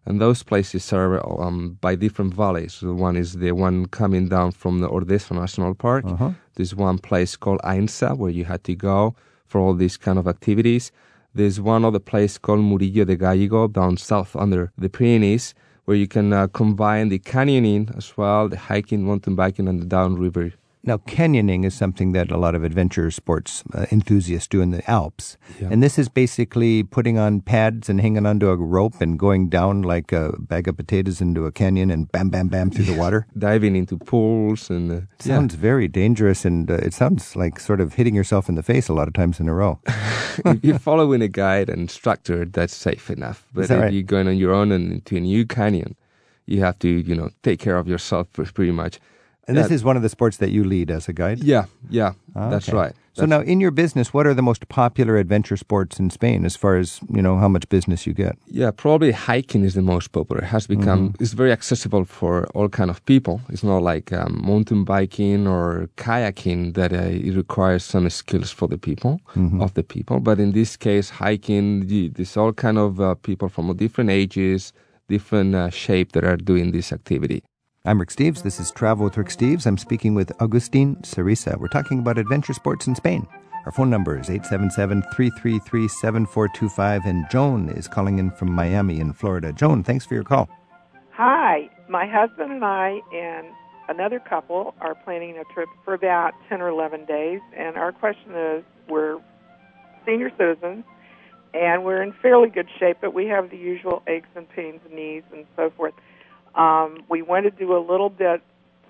Speaker 4: and those places are um, by different valleys. So one is the one coming down from the Ordesa National Park.
Speaker 1: Uh-huh.
Speaker 4: There's one place called Ainsa where you had to go for all these kind of activities. There's one other place called Murillo de Gallego down south under the Pyrenees where you can uh, combine the canyoning as well, the hiking, mountain biking, and the downriver
Speaker 1: Now, canyoning is something that a lot of adventure sports uh, enthusiasts do in the Alps.
Speaker 4: Yeah.
Speaker 1: And this is basically putting on pads and hanging onto a rope and going down like a bag of potatoes into a canyon and bam, bam, bam through the water. (laughs)
Speaker 4: diving into pools and uh,
Speaker 1: Sounds very dangerous, and uh, it sounds like sort of hitting yourself in the face a lot of times in a row. (laughs)
Speaker 4: if you're following a guide and instructor, that's safe enough. But if
Speaker 1: right?
Speaker 4: you're going on your own and into a new canyon, you have to, you know, take care of yourself (laughs) pretty much.
Speaker 1: And this is one of the sports that you lead as a guide.
Speaker 4: Yeah, yeah,
Speaker 1: Ah,
Speaker 4: that's
Speaker 1: okay.
Speaker 4: right.
Speaker 1: So now, in your business, what are the most popular adventure sports in Spain, as far as you know how much business you get?
Speaker 4: Yeah, probably hiking is the most popular. It has become
Speaker 1: Mm-hmm.
Speaker 4: it's very accessible for all kind of people. It's not like um, mountain biking or kayaking that uh, it requires some skills for the people
Speaker 1: Mm-hmm.
Speaker 4: of the people. But in this case, hiking, the- there's all kind of uh, people from different ages, different uh, shape that are doing this activity.
Speaker 1: I'm Rick Steves. This is Travel with Rick Steves. I'm speaking with Agustin Cerisa. We're talking about adventure sports in Spain. Our phone number is 877 333 7425, and Joan is calling in from Miami in Florida. Joan, thanks for your call.
Speaker 12: Hi, my husband and I and another couple are planning a trip for about 10 or 11 days, and our question is we're senior citizens and we're in fairly good shape, but we have the usual aches and pains knees and so forth. Um, we want to do a little bit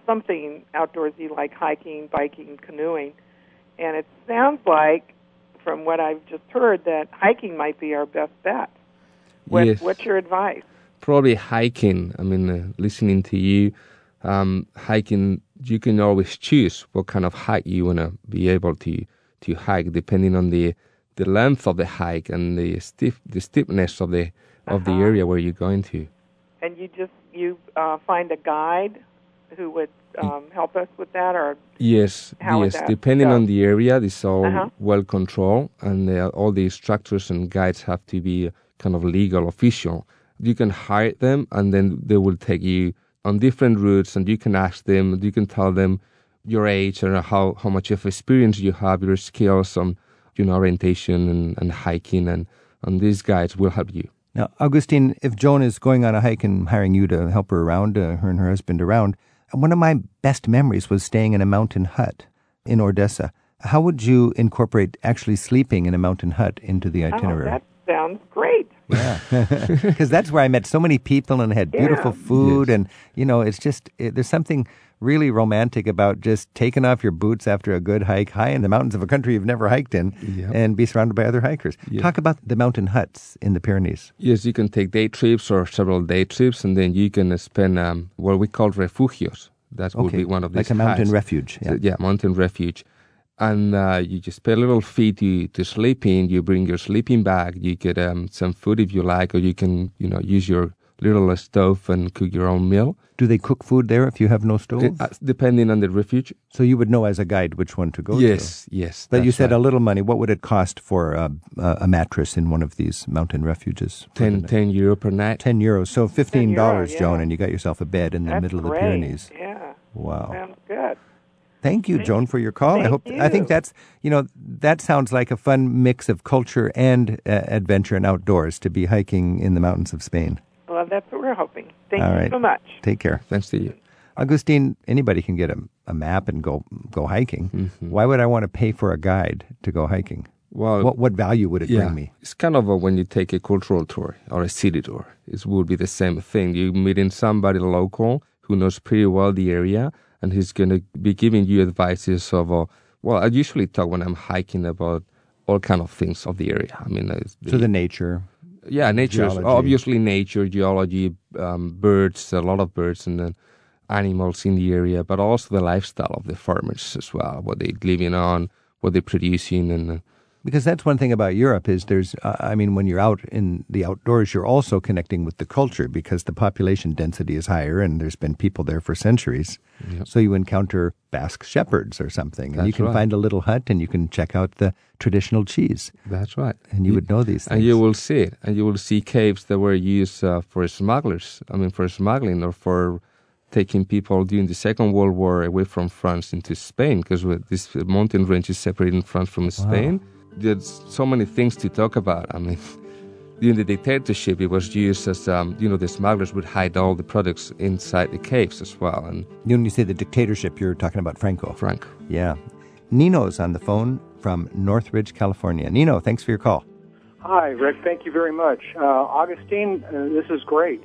Speaker 12: something outdoorsy like hiking, biking, canoeing, and it sounds like, from what I've just heard, that hiking might be our best bet. What,
Speaker 4: Yes.
Speaker 12: What's your advice?
Speaker 4: probably hiking. I mean, uh, listening to you, um, hiking. You can always choose what kind of hike you wanna be able to to hike, depending on the the length of the hike and the stiff the steepness of the of the
Speaker 12: Uh-huh.
Speaker 4: area where you're going to.
Speaker 12: and you just you uh, find a guide who would um, help us with that, or
Speaker 4: Yes, yes. Depending
Speaker 12: go?
Speaker 4: on the area, it's all
Speaker 12: Uh-huh.
Speaker 4: well controlled, and uh, all the instructors and guides have to be kind of legal, official. You can hire them, and then they will take you on different routes, and you can ask them, you can tell them your age and how, how much of experience you have, your skills on you know orientation and, and hiking, and and these guides will help you.
Speaker 1: Now, Augustine, if Joan is going on a hike and hiring you to help her around, uh, her and her husband around, one of my best memories was staying in a mountain hut in Ordesa. How would you incorporate actually sleeping in a mountain hut into the itinerary?
Speaker 12: oh,
Speaker 1: itinerary?
Speaker 12: that sounds great.
Speaker 1: Yeah, (laughs) (laughs) because that's where I met so many people and had beautiful
Speaker 12: Yeah.
Speaker 1: food,
Speaker 4: Yes.
Speaker 1: and you know, it's just it, there's something really romantic about just taking off your boots after a good hike, high in the mountains of a country you've never hiked in,
Speaker 4: Yep.
Speaker 1: and be surrounded by other hikers.
Speaker 4: Yeah.
Speaker 1: Talk about the mountain huts in the Pyrenees.
Speaker 4: Yes, you can take day trips or several day trips, and then you can spend um, what we call refugios. That would be one of these
Speaker 1: like a mountain
Speaker 4: huts.
Speaker 1: refuge. Yeah.
Speaker 4: So, yeah, mountain refuge. And uh, you just pay a little fee to, to sleep in. You bring your sleeping bag. You get um, some food if you like, or you can you know use your little stove and cook your own meal.
Speaker 1: Do they cook food there if you have no stove?
Speaker 4: Uh, depending on the refuge.
Speaker 1: so you would know as a guide which one to go to.
Speaker 4: yes, yes.
Speaker 1: But you said
Speaker 4: right.
Speaker 1: a little money. What would it cost for uh, a a mattress in one of these mountain refuges?
Speaker 4: 10, 10 euro per night.
Speaker 1: 10 euros. So $15,
Speaker 12: euro, yeah.
Speaker 1: Joan, and you got yourself a bed in the
Speaker 12: That's
Speaker 1: middle of the. Pyrenees.
Speaker 12: Yeah,
Speaker 1: Wow.
Speaker 12: sounds good.
Speaker 1: Thank you, Joan, for your call. I
Speaker 12: Thank
Speaker 1: hope I think that's you know that sounds like a fun mix of culture and uh, adventure and outdoors to be hiking in the mountains of Spain.
Speaker 12: Well, that's what we're hoping. Thank
Speaker 1: All
Speaker 12: you
Speaker 1: right.
Speaker 12: so much.
Speaker 1: Take care,
Speaker 4: Thanks to you.
Speaker 1: Augustine. Anybody can get a, a map and go go hiking.
Speaker 4: Mm-hmm.
Speaker 1: Why would I want to pay for a guide to go hiking?
Speaker 4: Well,
Speaker 1: What what value would it
Speaker 4: yeah,
Speaker 1: bring me?
Speaker 4: It's kind of a, when you take a cultural tour or a city tour. It would be the same thing. You're meeting somebody local who knows pretty well the area, and he's going to be giving you advices of, uh, well, I usually talk when I'm hiking about all kind of things of the area. I mean, uh,
Speaker 1: so the nature.
Speaker 4: Yeah, nature. Obviously, nature, geology, um, birds, a lot of birds, and then animals in the area, but also the lifestyle of the farmers as well, what they're living on, what they're producing, and uh,
Speaker 1: because that's one thing about Europe is there's uh, I mean when you're out in the outdoors you're also connecting with the culture because the population density is higher and there's been people there for centuries.
Speaker 4: Yep.
Speaker 1: So you encounter Basque shepherds or something and you can
Speaker 4: right.
Speaker 1: find a little hut and you can check out the traditional cheese.
Speaker 4: That's right.
Speaker 1: And you would know these things.
Speaker 4: And you will see it. And you will see caves that were used uh, for smugglers. I mean, for smuggling or for taking people during the Second World War away from France into Spain because this mountain range is separating France from Spain. There's so many things to talk about. I mean, (laughs) during the dictatorship, it was used as, um, you know, the smugglers would hide all the products inside the caves as well. And
Speaker 1: when you say the dictatorship, you're talking about Franco.
Speaker 4: Franco.
Speaker 1: Yeah. Nino's on the phone from Northridge, California. Nino, thanks for your call.
Speaker 13: Hi, Rick. Thank you very much. Uh, Augustine, uh, this is great.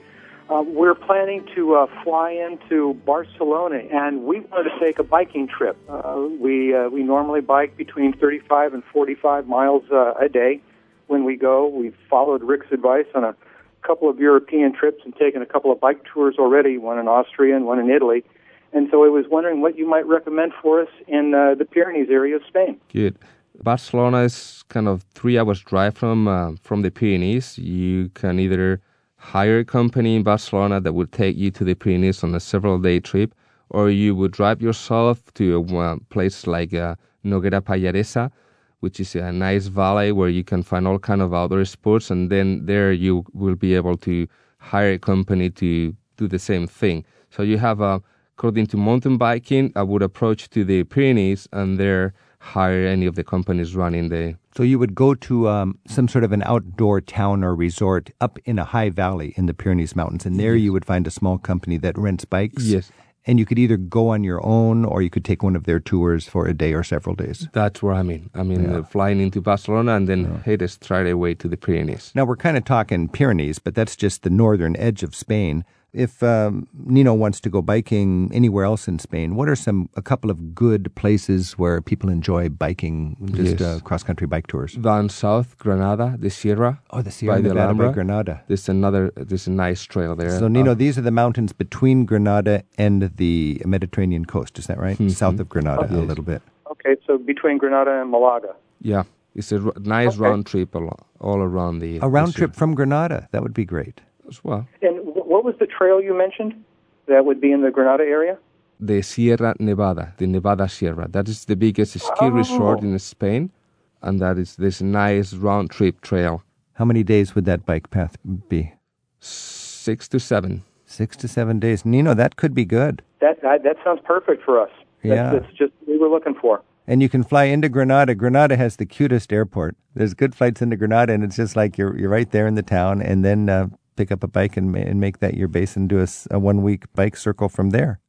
Speaker 13: Uh, we're planning to uh, fly into Barcelona, and we wanted to take a biking trip. Uh, we uh, we normally bike between 35 and 45 miles uh, a day. When we go, we've followed Rick's advice on a couple of European trips and taken a couple of bike tours already, one in Austria and one in Italy. And so I was wondering what you might recommend for us in uh, the Pyrenees area of Spain.
Speaker 4: Good. Barcelona is kind of three hours drive from uh, from the Pyrenees. You can either hire a company in Barcelona that would take you to the Pyrenees on a several day trip, or you would drive yourself to a uh, place like uh, Noguera Pallaresa, which is a nice valley where you can find all kind of outdoor sports, and then there you will be able to hire a company to do the same thing. So you have a, according to mountain biking, I would approach to the Pyrenees and there hire any of the companies running the
Speaker 1: so you would go to um, some sort of an outdoor town or resort up in a high valley in the Pyrenees Mountains, and there
Speaker 4: Yes.
Speaker 1: you would find a small company that rents bikes.
Speaker 4: Yes.
Speaker 1: And you could either go on your own or you could take one of their tours for a day or several days.
Speaker 4: That's what I mean. I mean, uh, flying into Barcelona and then head straight away to the Pyrenees.
Speaker 1: Now we're kind of talking Pyrenees, but that's just the northern edge of Spain. If um, Nino wants to go biking anywhere else in Spain, what are some a couple of good places where people enjoy biking, just
Speaker 4: Yes.
Speaker 1: uh, cross country bike tours?
Speaker 4: Down south, Granada, the Sierra.
Speaker 1: Oh, the Sierra
Speaker 4: by the
Speaker 1: Nevada by
Speaker 4: Alhambra.
Speaker 1: Granada.
Speaker 4: There's another. There's a nice trail there.
Speaker 1: So Nino,
Speaker 4: Uh,
Speaker 1: these are the mountains between Granada and the Mediterranean coast. Is that right?
Speaker 4: Mhm.
Speaker 1: South of Granada, a
Speaker 4: Yes.
Speaker 1: little bit.
Speaker 13: Okay, so between Granada and Malaga.
Speaker 4: yeah, it's a r- nice
Speaker 13: Okay.
Speaker 4: round trip all, all around the
Speaker 1: A round
Speaker 4: the
Speaker 1: trip from Granada. That would be great.
Speaker 4: As well.
Speaker 13: And wh- what was the trail you mentioned that would be in the Granada area?
Speaker 4: The Sierra Nevada, the Nevada Sierra. That is the biggest ski resort
Speaker 13: Oh.
Speaker 4: in Spain, and that is this nice round trip trail.
Speaker 1: How many days would that bike path be?
Speaker 4: Six to seven.
Speaker 1: Six to seven days. Nino, that could be good.
Speaker 13: That that, that sounds perfect for us. That's,
Speaker 1: Yeah.
Speaker 13: that's just what we were looking for.
Speaker 1: And you can fly into Granada. Granada has the cutest airport. There's good flights into Granada, and it's just like you're you're right there in the town, and then uh, pick up a bike and, and make that your base and do a one week bike circle from there.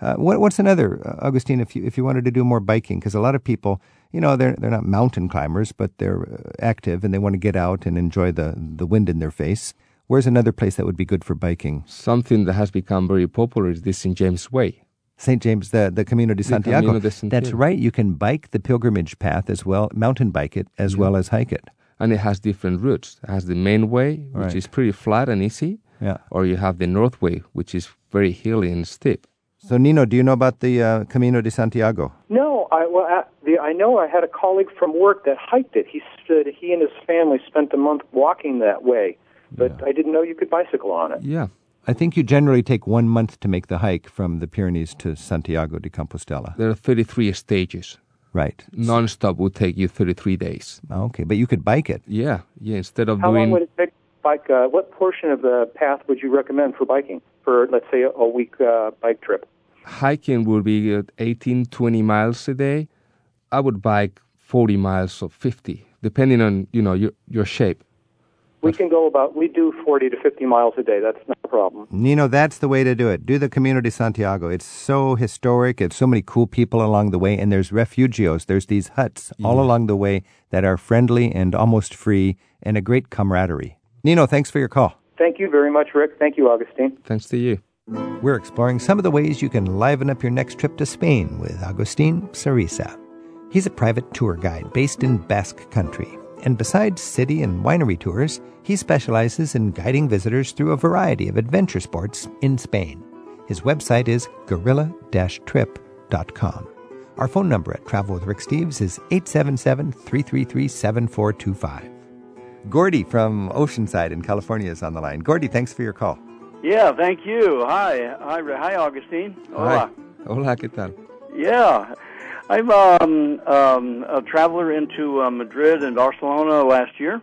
Speaker 1: Uh, what, what's another, uh, Augustine? If you if you wanted to do more biking, because a lot of people, you know, they're they're not mountain climbers, but they're uh, active and they want to get out and enjoy the the wind in their face. Where's another place that would be good for biking?
Speaker 4: Something that has become very popular is the St. James Way.
Speaker 1: St. James, the, the Camino de Santiago.
Speaker 4: Camino de Santiago.
Speaker 1: That's right. You can bike the pilgrimage path as well, mountain bike it as well as hike it.
Speaker 4: And it has different routes. It has the main way, which
Speaker 1: Right.
Speaker 4: is pretty flat and easy,
Speaker 1: Yeah.
Speaker 4: or you have the north way, which is very hilly and steep.
Speaker 1: So, Nino, do you know about the uh, Camino de Santiago?
Speaker 13: No, I well, I, the, I know I had a colleague from work that hiked it. He said he and his family spent a month walking that way, but I didn't know you could bicycle on it.
Speaker 4: Yeah.
Speaker 1: I think you generally take one month to make the hike from the Pyrenees to Santiago de Compostela.
Speaker 4: There are 33 stages.
Speaker 1: Right.
Speaker 4: Non-stop would take you 33 days.
Speaker 1: Okay, but you could bike it.
Speaker 4: Yeah, yeah. Instead of
Speaker 13: How
Speaker 4: doing
Speaker 13: long would it take? Bike? Uh, what portion of the path would you recommend for biking for, let's say, a, a week uh, bike trip?
Speaker 4: hiking would be uh, 18, 20 miles a day. I would bike 40 miles or 50, depending on you know your your shape.
Speaker 13: We can go about. We do 40 to 50 miles a day. That's not a problem.
Speaker 1: Nino, that's the way to do it. Do the Camino de Santiago. It's so historic. It's so many cool people along the way, and there's refugios. There's these huts all mm. along the way that are friendly and almost free, and a great camaraderie. Nino, thanks for your call.
Speaker 13: Thank you very much, Rick. Thank you, Augustine.
Speaker 4: Thanks to you.
Speaker 1: We're exploring some of the ways you can liven up your next trip to Spain with Agustin Sarisa. He's a private tour guide based in Basque Country, and besides city and winery tours, he specializes in guiding visitors through a variety of adventure sports in Spain. His website is gorilla trip.com. Our phone number at Travel with Rick Steves is 877 333 7425. Gordy from Oceanside in California is on the line. Gordy, thanks for your call.
Speaker 14: Yeah, thank you. Hi, hi, hi, Augustine. Hola.
Speaker 4: Hi. Hola, ¿qué tal?
Speaker 14: Yeah, I'm um, um, a traveler into uh, Madrid and Barcelona last year.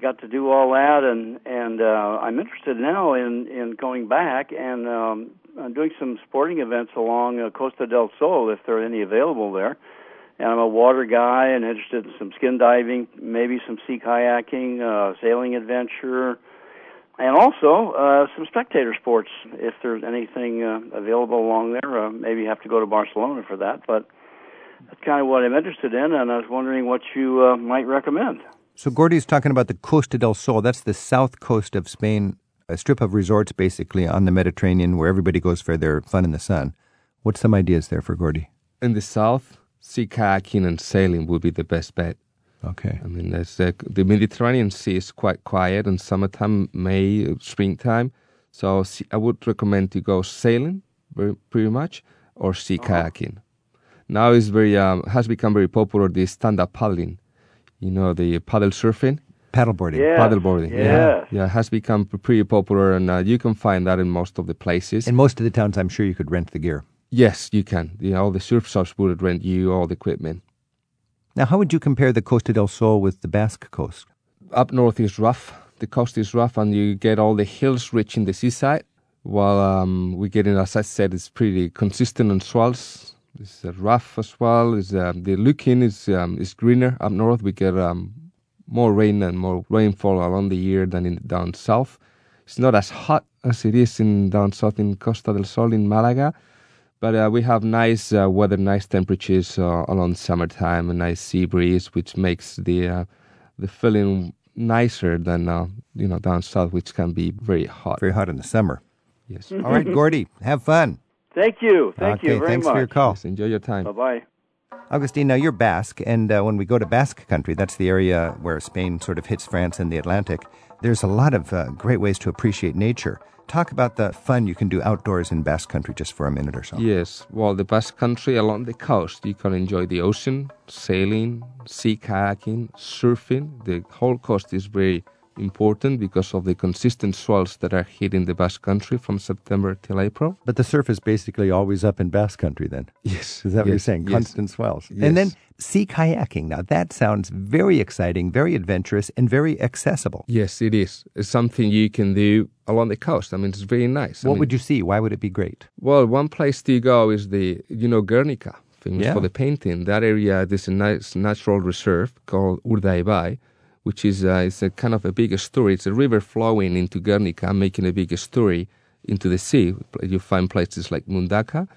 Speaker 14: Got to do all that, and and uh, I'm interested now in in going back and um, doing some sporting events along uh, Costa del Sol, if there are any available there. And I'm a water guy and interested in some skin diving, maybe some sea kayaking, uh, sailing adventure and also uh, some spectator sports if there's anything uh, available along there. Uh, maybe have to go to Barcelona for that, but that's kind of what I'm interested in, and I was wondering what you uh, might recommend.
Speaker 1: So Gordy's talking about the Costa del Sol. That's the south coast of Spain, a strip of resorts basically on the Mediterranean where everybody goes for their fun in the sun. What's some ideas there for Gordy?
Speaker 4: In the south, sea kayaking and sailing would be the best bet.
Speaker 1: Okay.
Speaker 4: I mean, there's, uh, the Mediterranean Sea is quite quiet in summertime, May, springtime. So I would recommend to go sailing, very, pretty much, or sea uh-huh. kayaking. Now it's very um, has become very popular the stand-up paddling. You know, the paddle surfing.
Speaker 1: Paddleboarding.
Speaker 14: Yeah.
Speaker 4: Paddleboarding.
Speaker 14: Yes.
Speaker 4: Yeah. Yeah, has become pretty popular, and uh, you can find that in most of the places.
Speaker 1: In most of the towns, I'm sure you could rent the gear.
Speaker 4: Yes, you can. Yeah, all the surf shops would rent you all the equipment.
Speaker 1: Now, how would you compare the Costa del Sol with the Basque coast?
Speaker 4: Up north is rough. The coast is rough, and you get all the hills reaching the seaside. While um, we get in, as I said, it's pretty consistent on swells. It's uh, rough as well. It's, uh, the looking is um, is greener up north. We get um, more rain and more rainfall along the year than in down south. It's not as hot as it is in down south in Costa del Sol in Malaga but uh, we have nice uh, weather, nice temperatures uh, along summertime, a nice sea breeze, which makes the uh, the feeling nicer than uh, you know down south, which can be very hot.
Speaker 1: Very hot in the summer.
Speaker 4: Yes.
Speaker 1: All right, Gordy, have fun.
Speaker 14: Thank you. Thank
Speaker 1: okay,
Speaker 14: you very
Speaker 1: thanks
Speaker 14: much.
Speaker 1: for your call.
Speaker 4: Yes, enjoy your time.
Speaker 14: Bye bye.
Speaker 1: Augustine, now you're Basque, and uh, when we go to Basque country, that's the area where Spain sort of hits France and the Atlantic. There's a lot of uh, great ways to appreciate nature. Talk about the fun you can do outdoors in Basque Country just for a minute or so.
Speaker 4: Yes, well, the Basque Country along the coast, you can enjoy the ocean, sailing, sea kayaking, surfing. The whole coast is very important because of the consistent swells that are hitting the Basque Country from September till April.
Speaker 1: But the surf is basically always up in Basque Country then?
Speaker 4: Yes.
Speaker 1: Is that
Speaker 4: yes,
Speaker 1: what you're saying?
Speaker 4: Yes.
Speaker 1: Constant swells.
Speaker 4: Yes.
Speaker 1: And then sea kayaking. Now that sounds very exciting, very adventurous, and very accessible.
Speaker 4: Yes, it is. It's something you can do along the coast. I mean, it's very nice.
Speaker 1: What
Speaker 4: I mean,
Speaker 1: would you see? Why would it be great?
Speaker 4: Well, one place to go is the, you know, Guernica, famous
Speaker 1: Yeah.
Speaker 4: for the painting. That area, there's a nice natural reserve called Urdaibai, which is uh, it's a kind of a big estuary. It's a river flowing into Guernica, making a big estuary into the sea. You find places like Mundaka.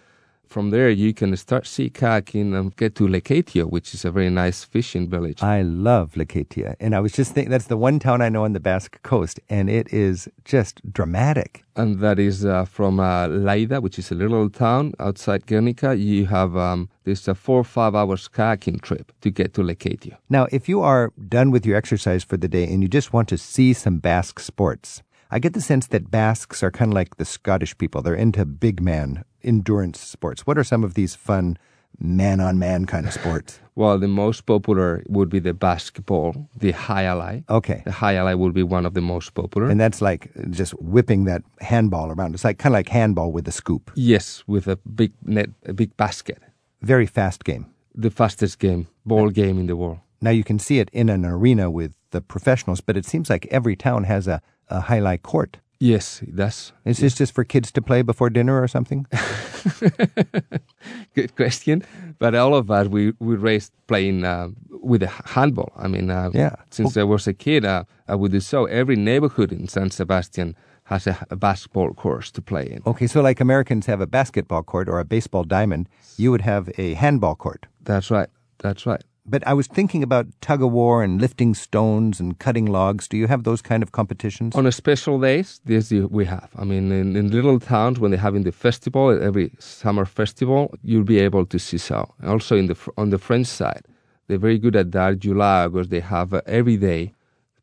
Speaker 4: From there, you can start sea kayaking and get to Lekeitio, which is a very nice fishing village.
Speaker 1: I love Lekeitio. And I was just thinking, that's the one town I know on the Basque coast, and it is just dramatic.
Speaker 4: and that is uh, from uh, Laida, which is a little town outside Guernica. You have um, this uh, four or five hours kayaking trip to get to Lekeitio.
Speaker 1: Now, if you are done with your exercise for the day and you just want to see some Basque sports, I get the sense that Basques are kind of like the Scottish people. They're into big man endurance sports. What are some of these fun man on man kind of (laughs) sports?
Speaker 4: Well, the most popular would be the basketball, the jai alai.
Speaker 1: Okay.
Speaker 4: The jai alai would be one of the most popular.
Speaker 1: And that's like just whipping that handball around. It's like kind of like handball with a scoop.
Speaker 4: yes, with a big net, a big basket.
Speaker 1: Very fast game.
Speaker 4: The fastest game, ball game in the world.
Speaker 1: Now you can see it in an arena with the professionals, but it seems like every town has a, a jai alai court.
Speaker 4: Yes, that's
Speaker 1: Is this just for kids to play before dinner or something? (laughs)
Speaker 4: good question. But all of us, we, we raised playing uh, with a handball. I mean, uh,
Speaker 1: Yeah.
Speaker 4: since I was a kid, uh, I would do so. Every neighborhood in San Sebastian has a, a basketball course to play in.
Speaker 1: Okay, so like Americans have a basketball court or a baseball diamond, you would have a handball court.
Speaker 4: That's right. That's right.
Speaker 1: But I was thinking about tug of war and lifting stones and cutting logs. Do you have those kind of competitions?
Speaker 4: On a special days, yes, we have. I mean, in, in little towns, when they're having the festival, every summer festival, you'll be able to see so. Also, in the on the French side, they're very good at that. July, August, they have uh, every day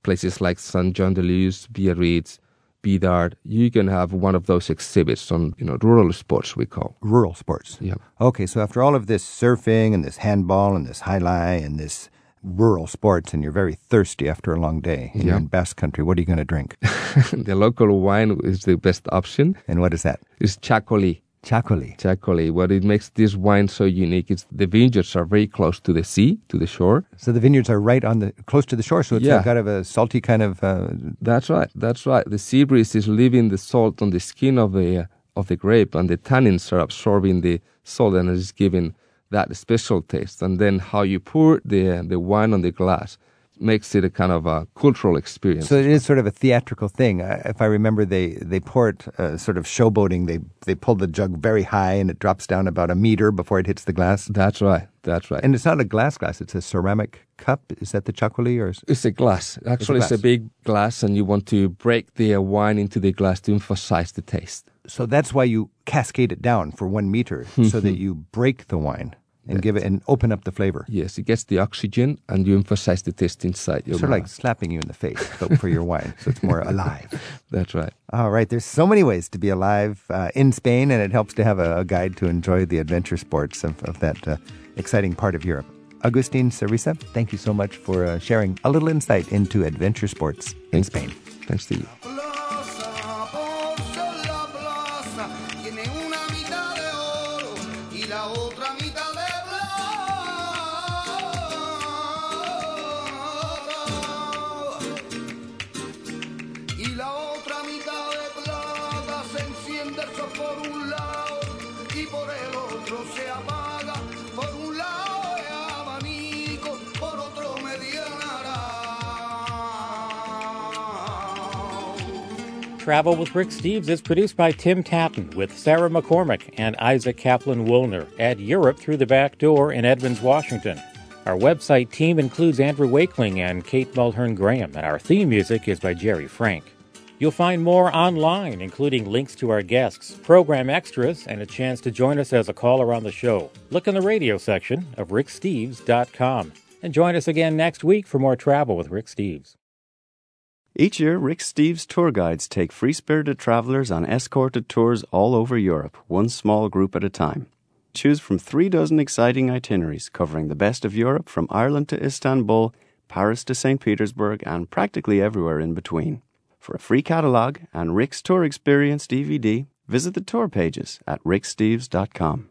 Speaker 4: places like Saint Jean de Luz, Biarritz, Bidart, you can have one of those exhibits on, you know, rural sports we call.
Speaker 1: Rural sports.
Speaker 4: Yeah.
Speaker 1: Okay, so after all of this surfing and this handball and this jai alai and this rural sports and you're very thirsty after a long day and
Speaker 4: Yeah.
Speaker 1: you're in Basque Country, what are you going to drink? (laughs)
Speaker 4: the local wine is the best option.
Speaker 1: And what is that?
Speaker 4: It's Chacoli.
Speaker 1: Chacoli.
Speaker 4: Chacoli. What it makes this wine so unique is the vineyards are very close to the sea, to the shore.
Speaker 1: So the vineyards are right on the close to the shore, so it's
Speaker 4: Yeah.
Speaker 1: a kind of a salty kind of. Uh,
Speaker 4: That's right. That's right. The sea breeze is leaving the salt on the skin of the uh, of the grape, and the tannins are absorbing the salt, and it's giving that special taste. And then how you pour the the wine on the glass makes it a kind of a cultural experience.
Speaker 1: so it is sort of a theatrical thing. If I remember, they they pour it uh, sort of showboating. They they pull the jug very high and it drops down about a meter before it hits the glass.
Speaker 4: That's right. That's right.
Speaker 1: And it's not a glass glass; it's a ceramic cup. Is that the chacoli or? is-
Speaker 4: It's a glass. Actually, it's a,
Speaker 1: glass.
Speaker 4: big glass, and you want to break the wine into the glass to emphasize the taste.
Speaker 1: So that's why you cascade it down for one meter, (laughs) so that you break the wine and give it and open up the flavor.
Speaker 4: Yes, it gets the oxygen, and you emphasize the taste inside your
Speaker 1: Sort of like slapping you in the face, but for your wine, so it's more (laughs) alive.
Speaker 4: That's right.
Speaker 1: All right, there's so many ways to be alive uh, in Spain, and it helps to have a, a guide to enjoy the adventure sports of, of that uh, exciting part of Europe. Agustin Cerisa, thank you so much for uh, sharing a little insight into adventure sports in Spain.
Speaker 4: Thanks to you.
Speaker 15: Travel with Rick Steves is produced by Tim Tattan with Sarah McCormick and Isaac Kaplan Woolner at Europe Through the Back Door in Edmonds, Washington. Our website team includes Andrew Wakeling and Kate Mulhern Graham, and our theme music is by Jerry Frank. You'll find more online, including links to our guests, program extras, and a chance to join us as a caller on the show. Look in the radio section of ricksteves.com. And join us again next week for more travel with Rick Steves.
Speaker 16: Each year, Rick Steves tour guides take free spirited travelers on escorted tours all over Europe, one small group at a time. Choose from three dozen exciting itineraries covering the best of Europe from Ireland to Istanbul, Paris to St. Petersburg, and practically everywhere in between. For a free catalogue and Rick's Tour Experience DVD, visit the tour pages at ricksteves.com.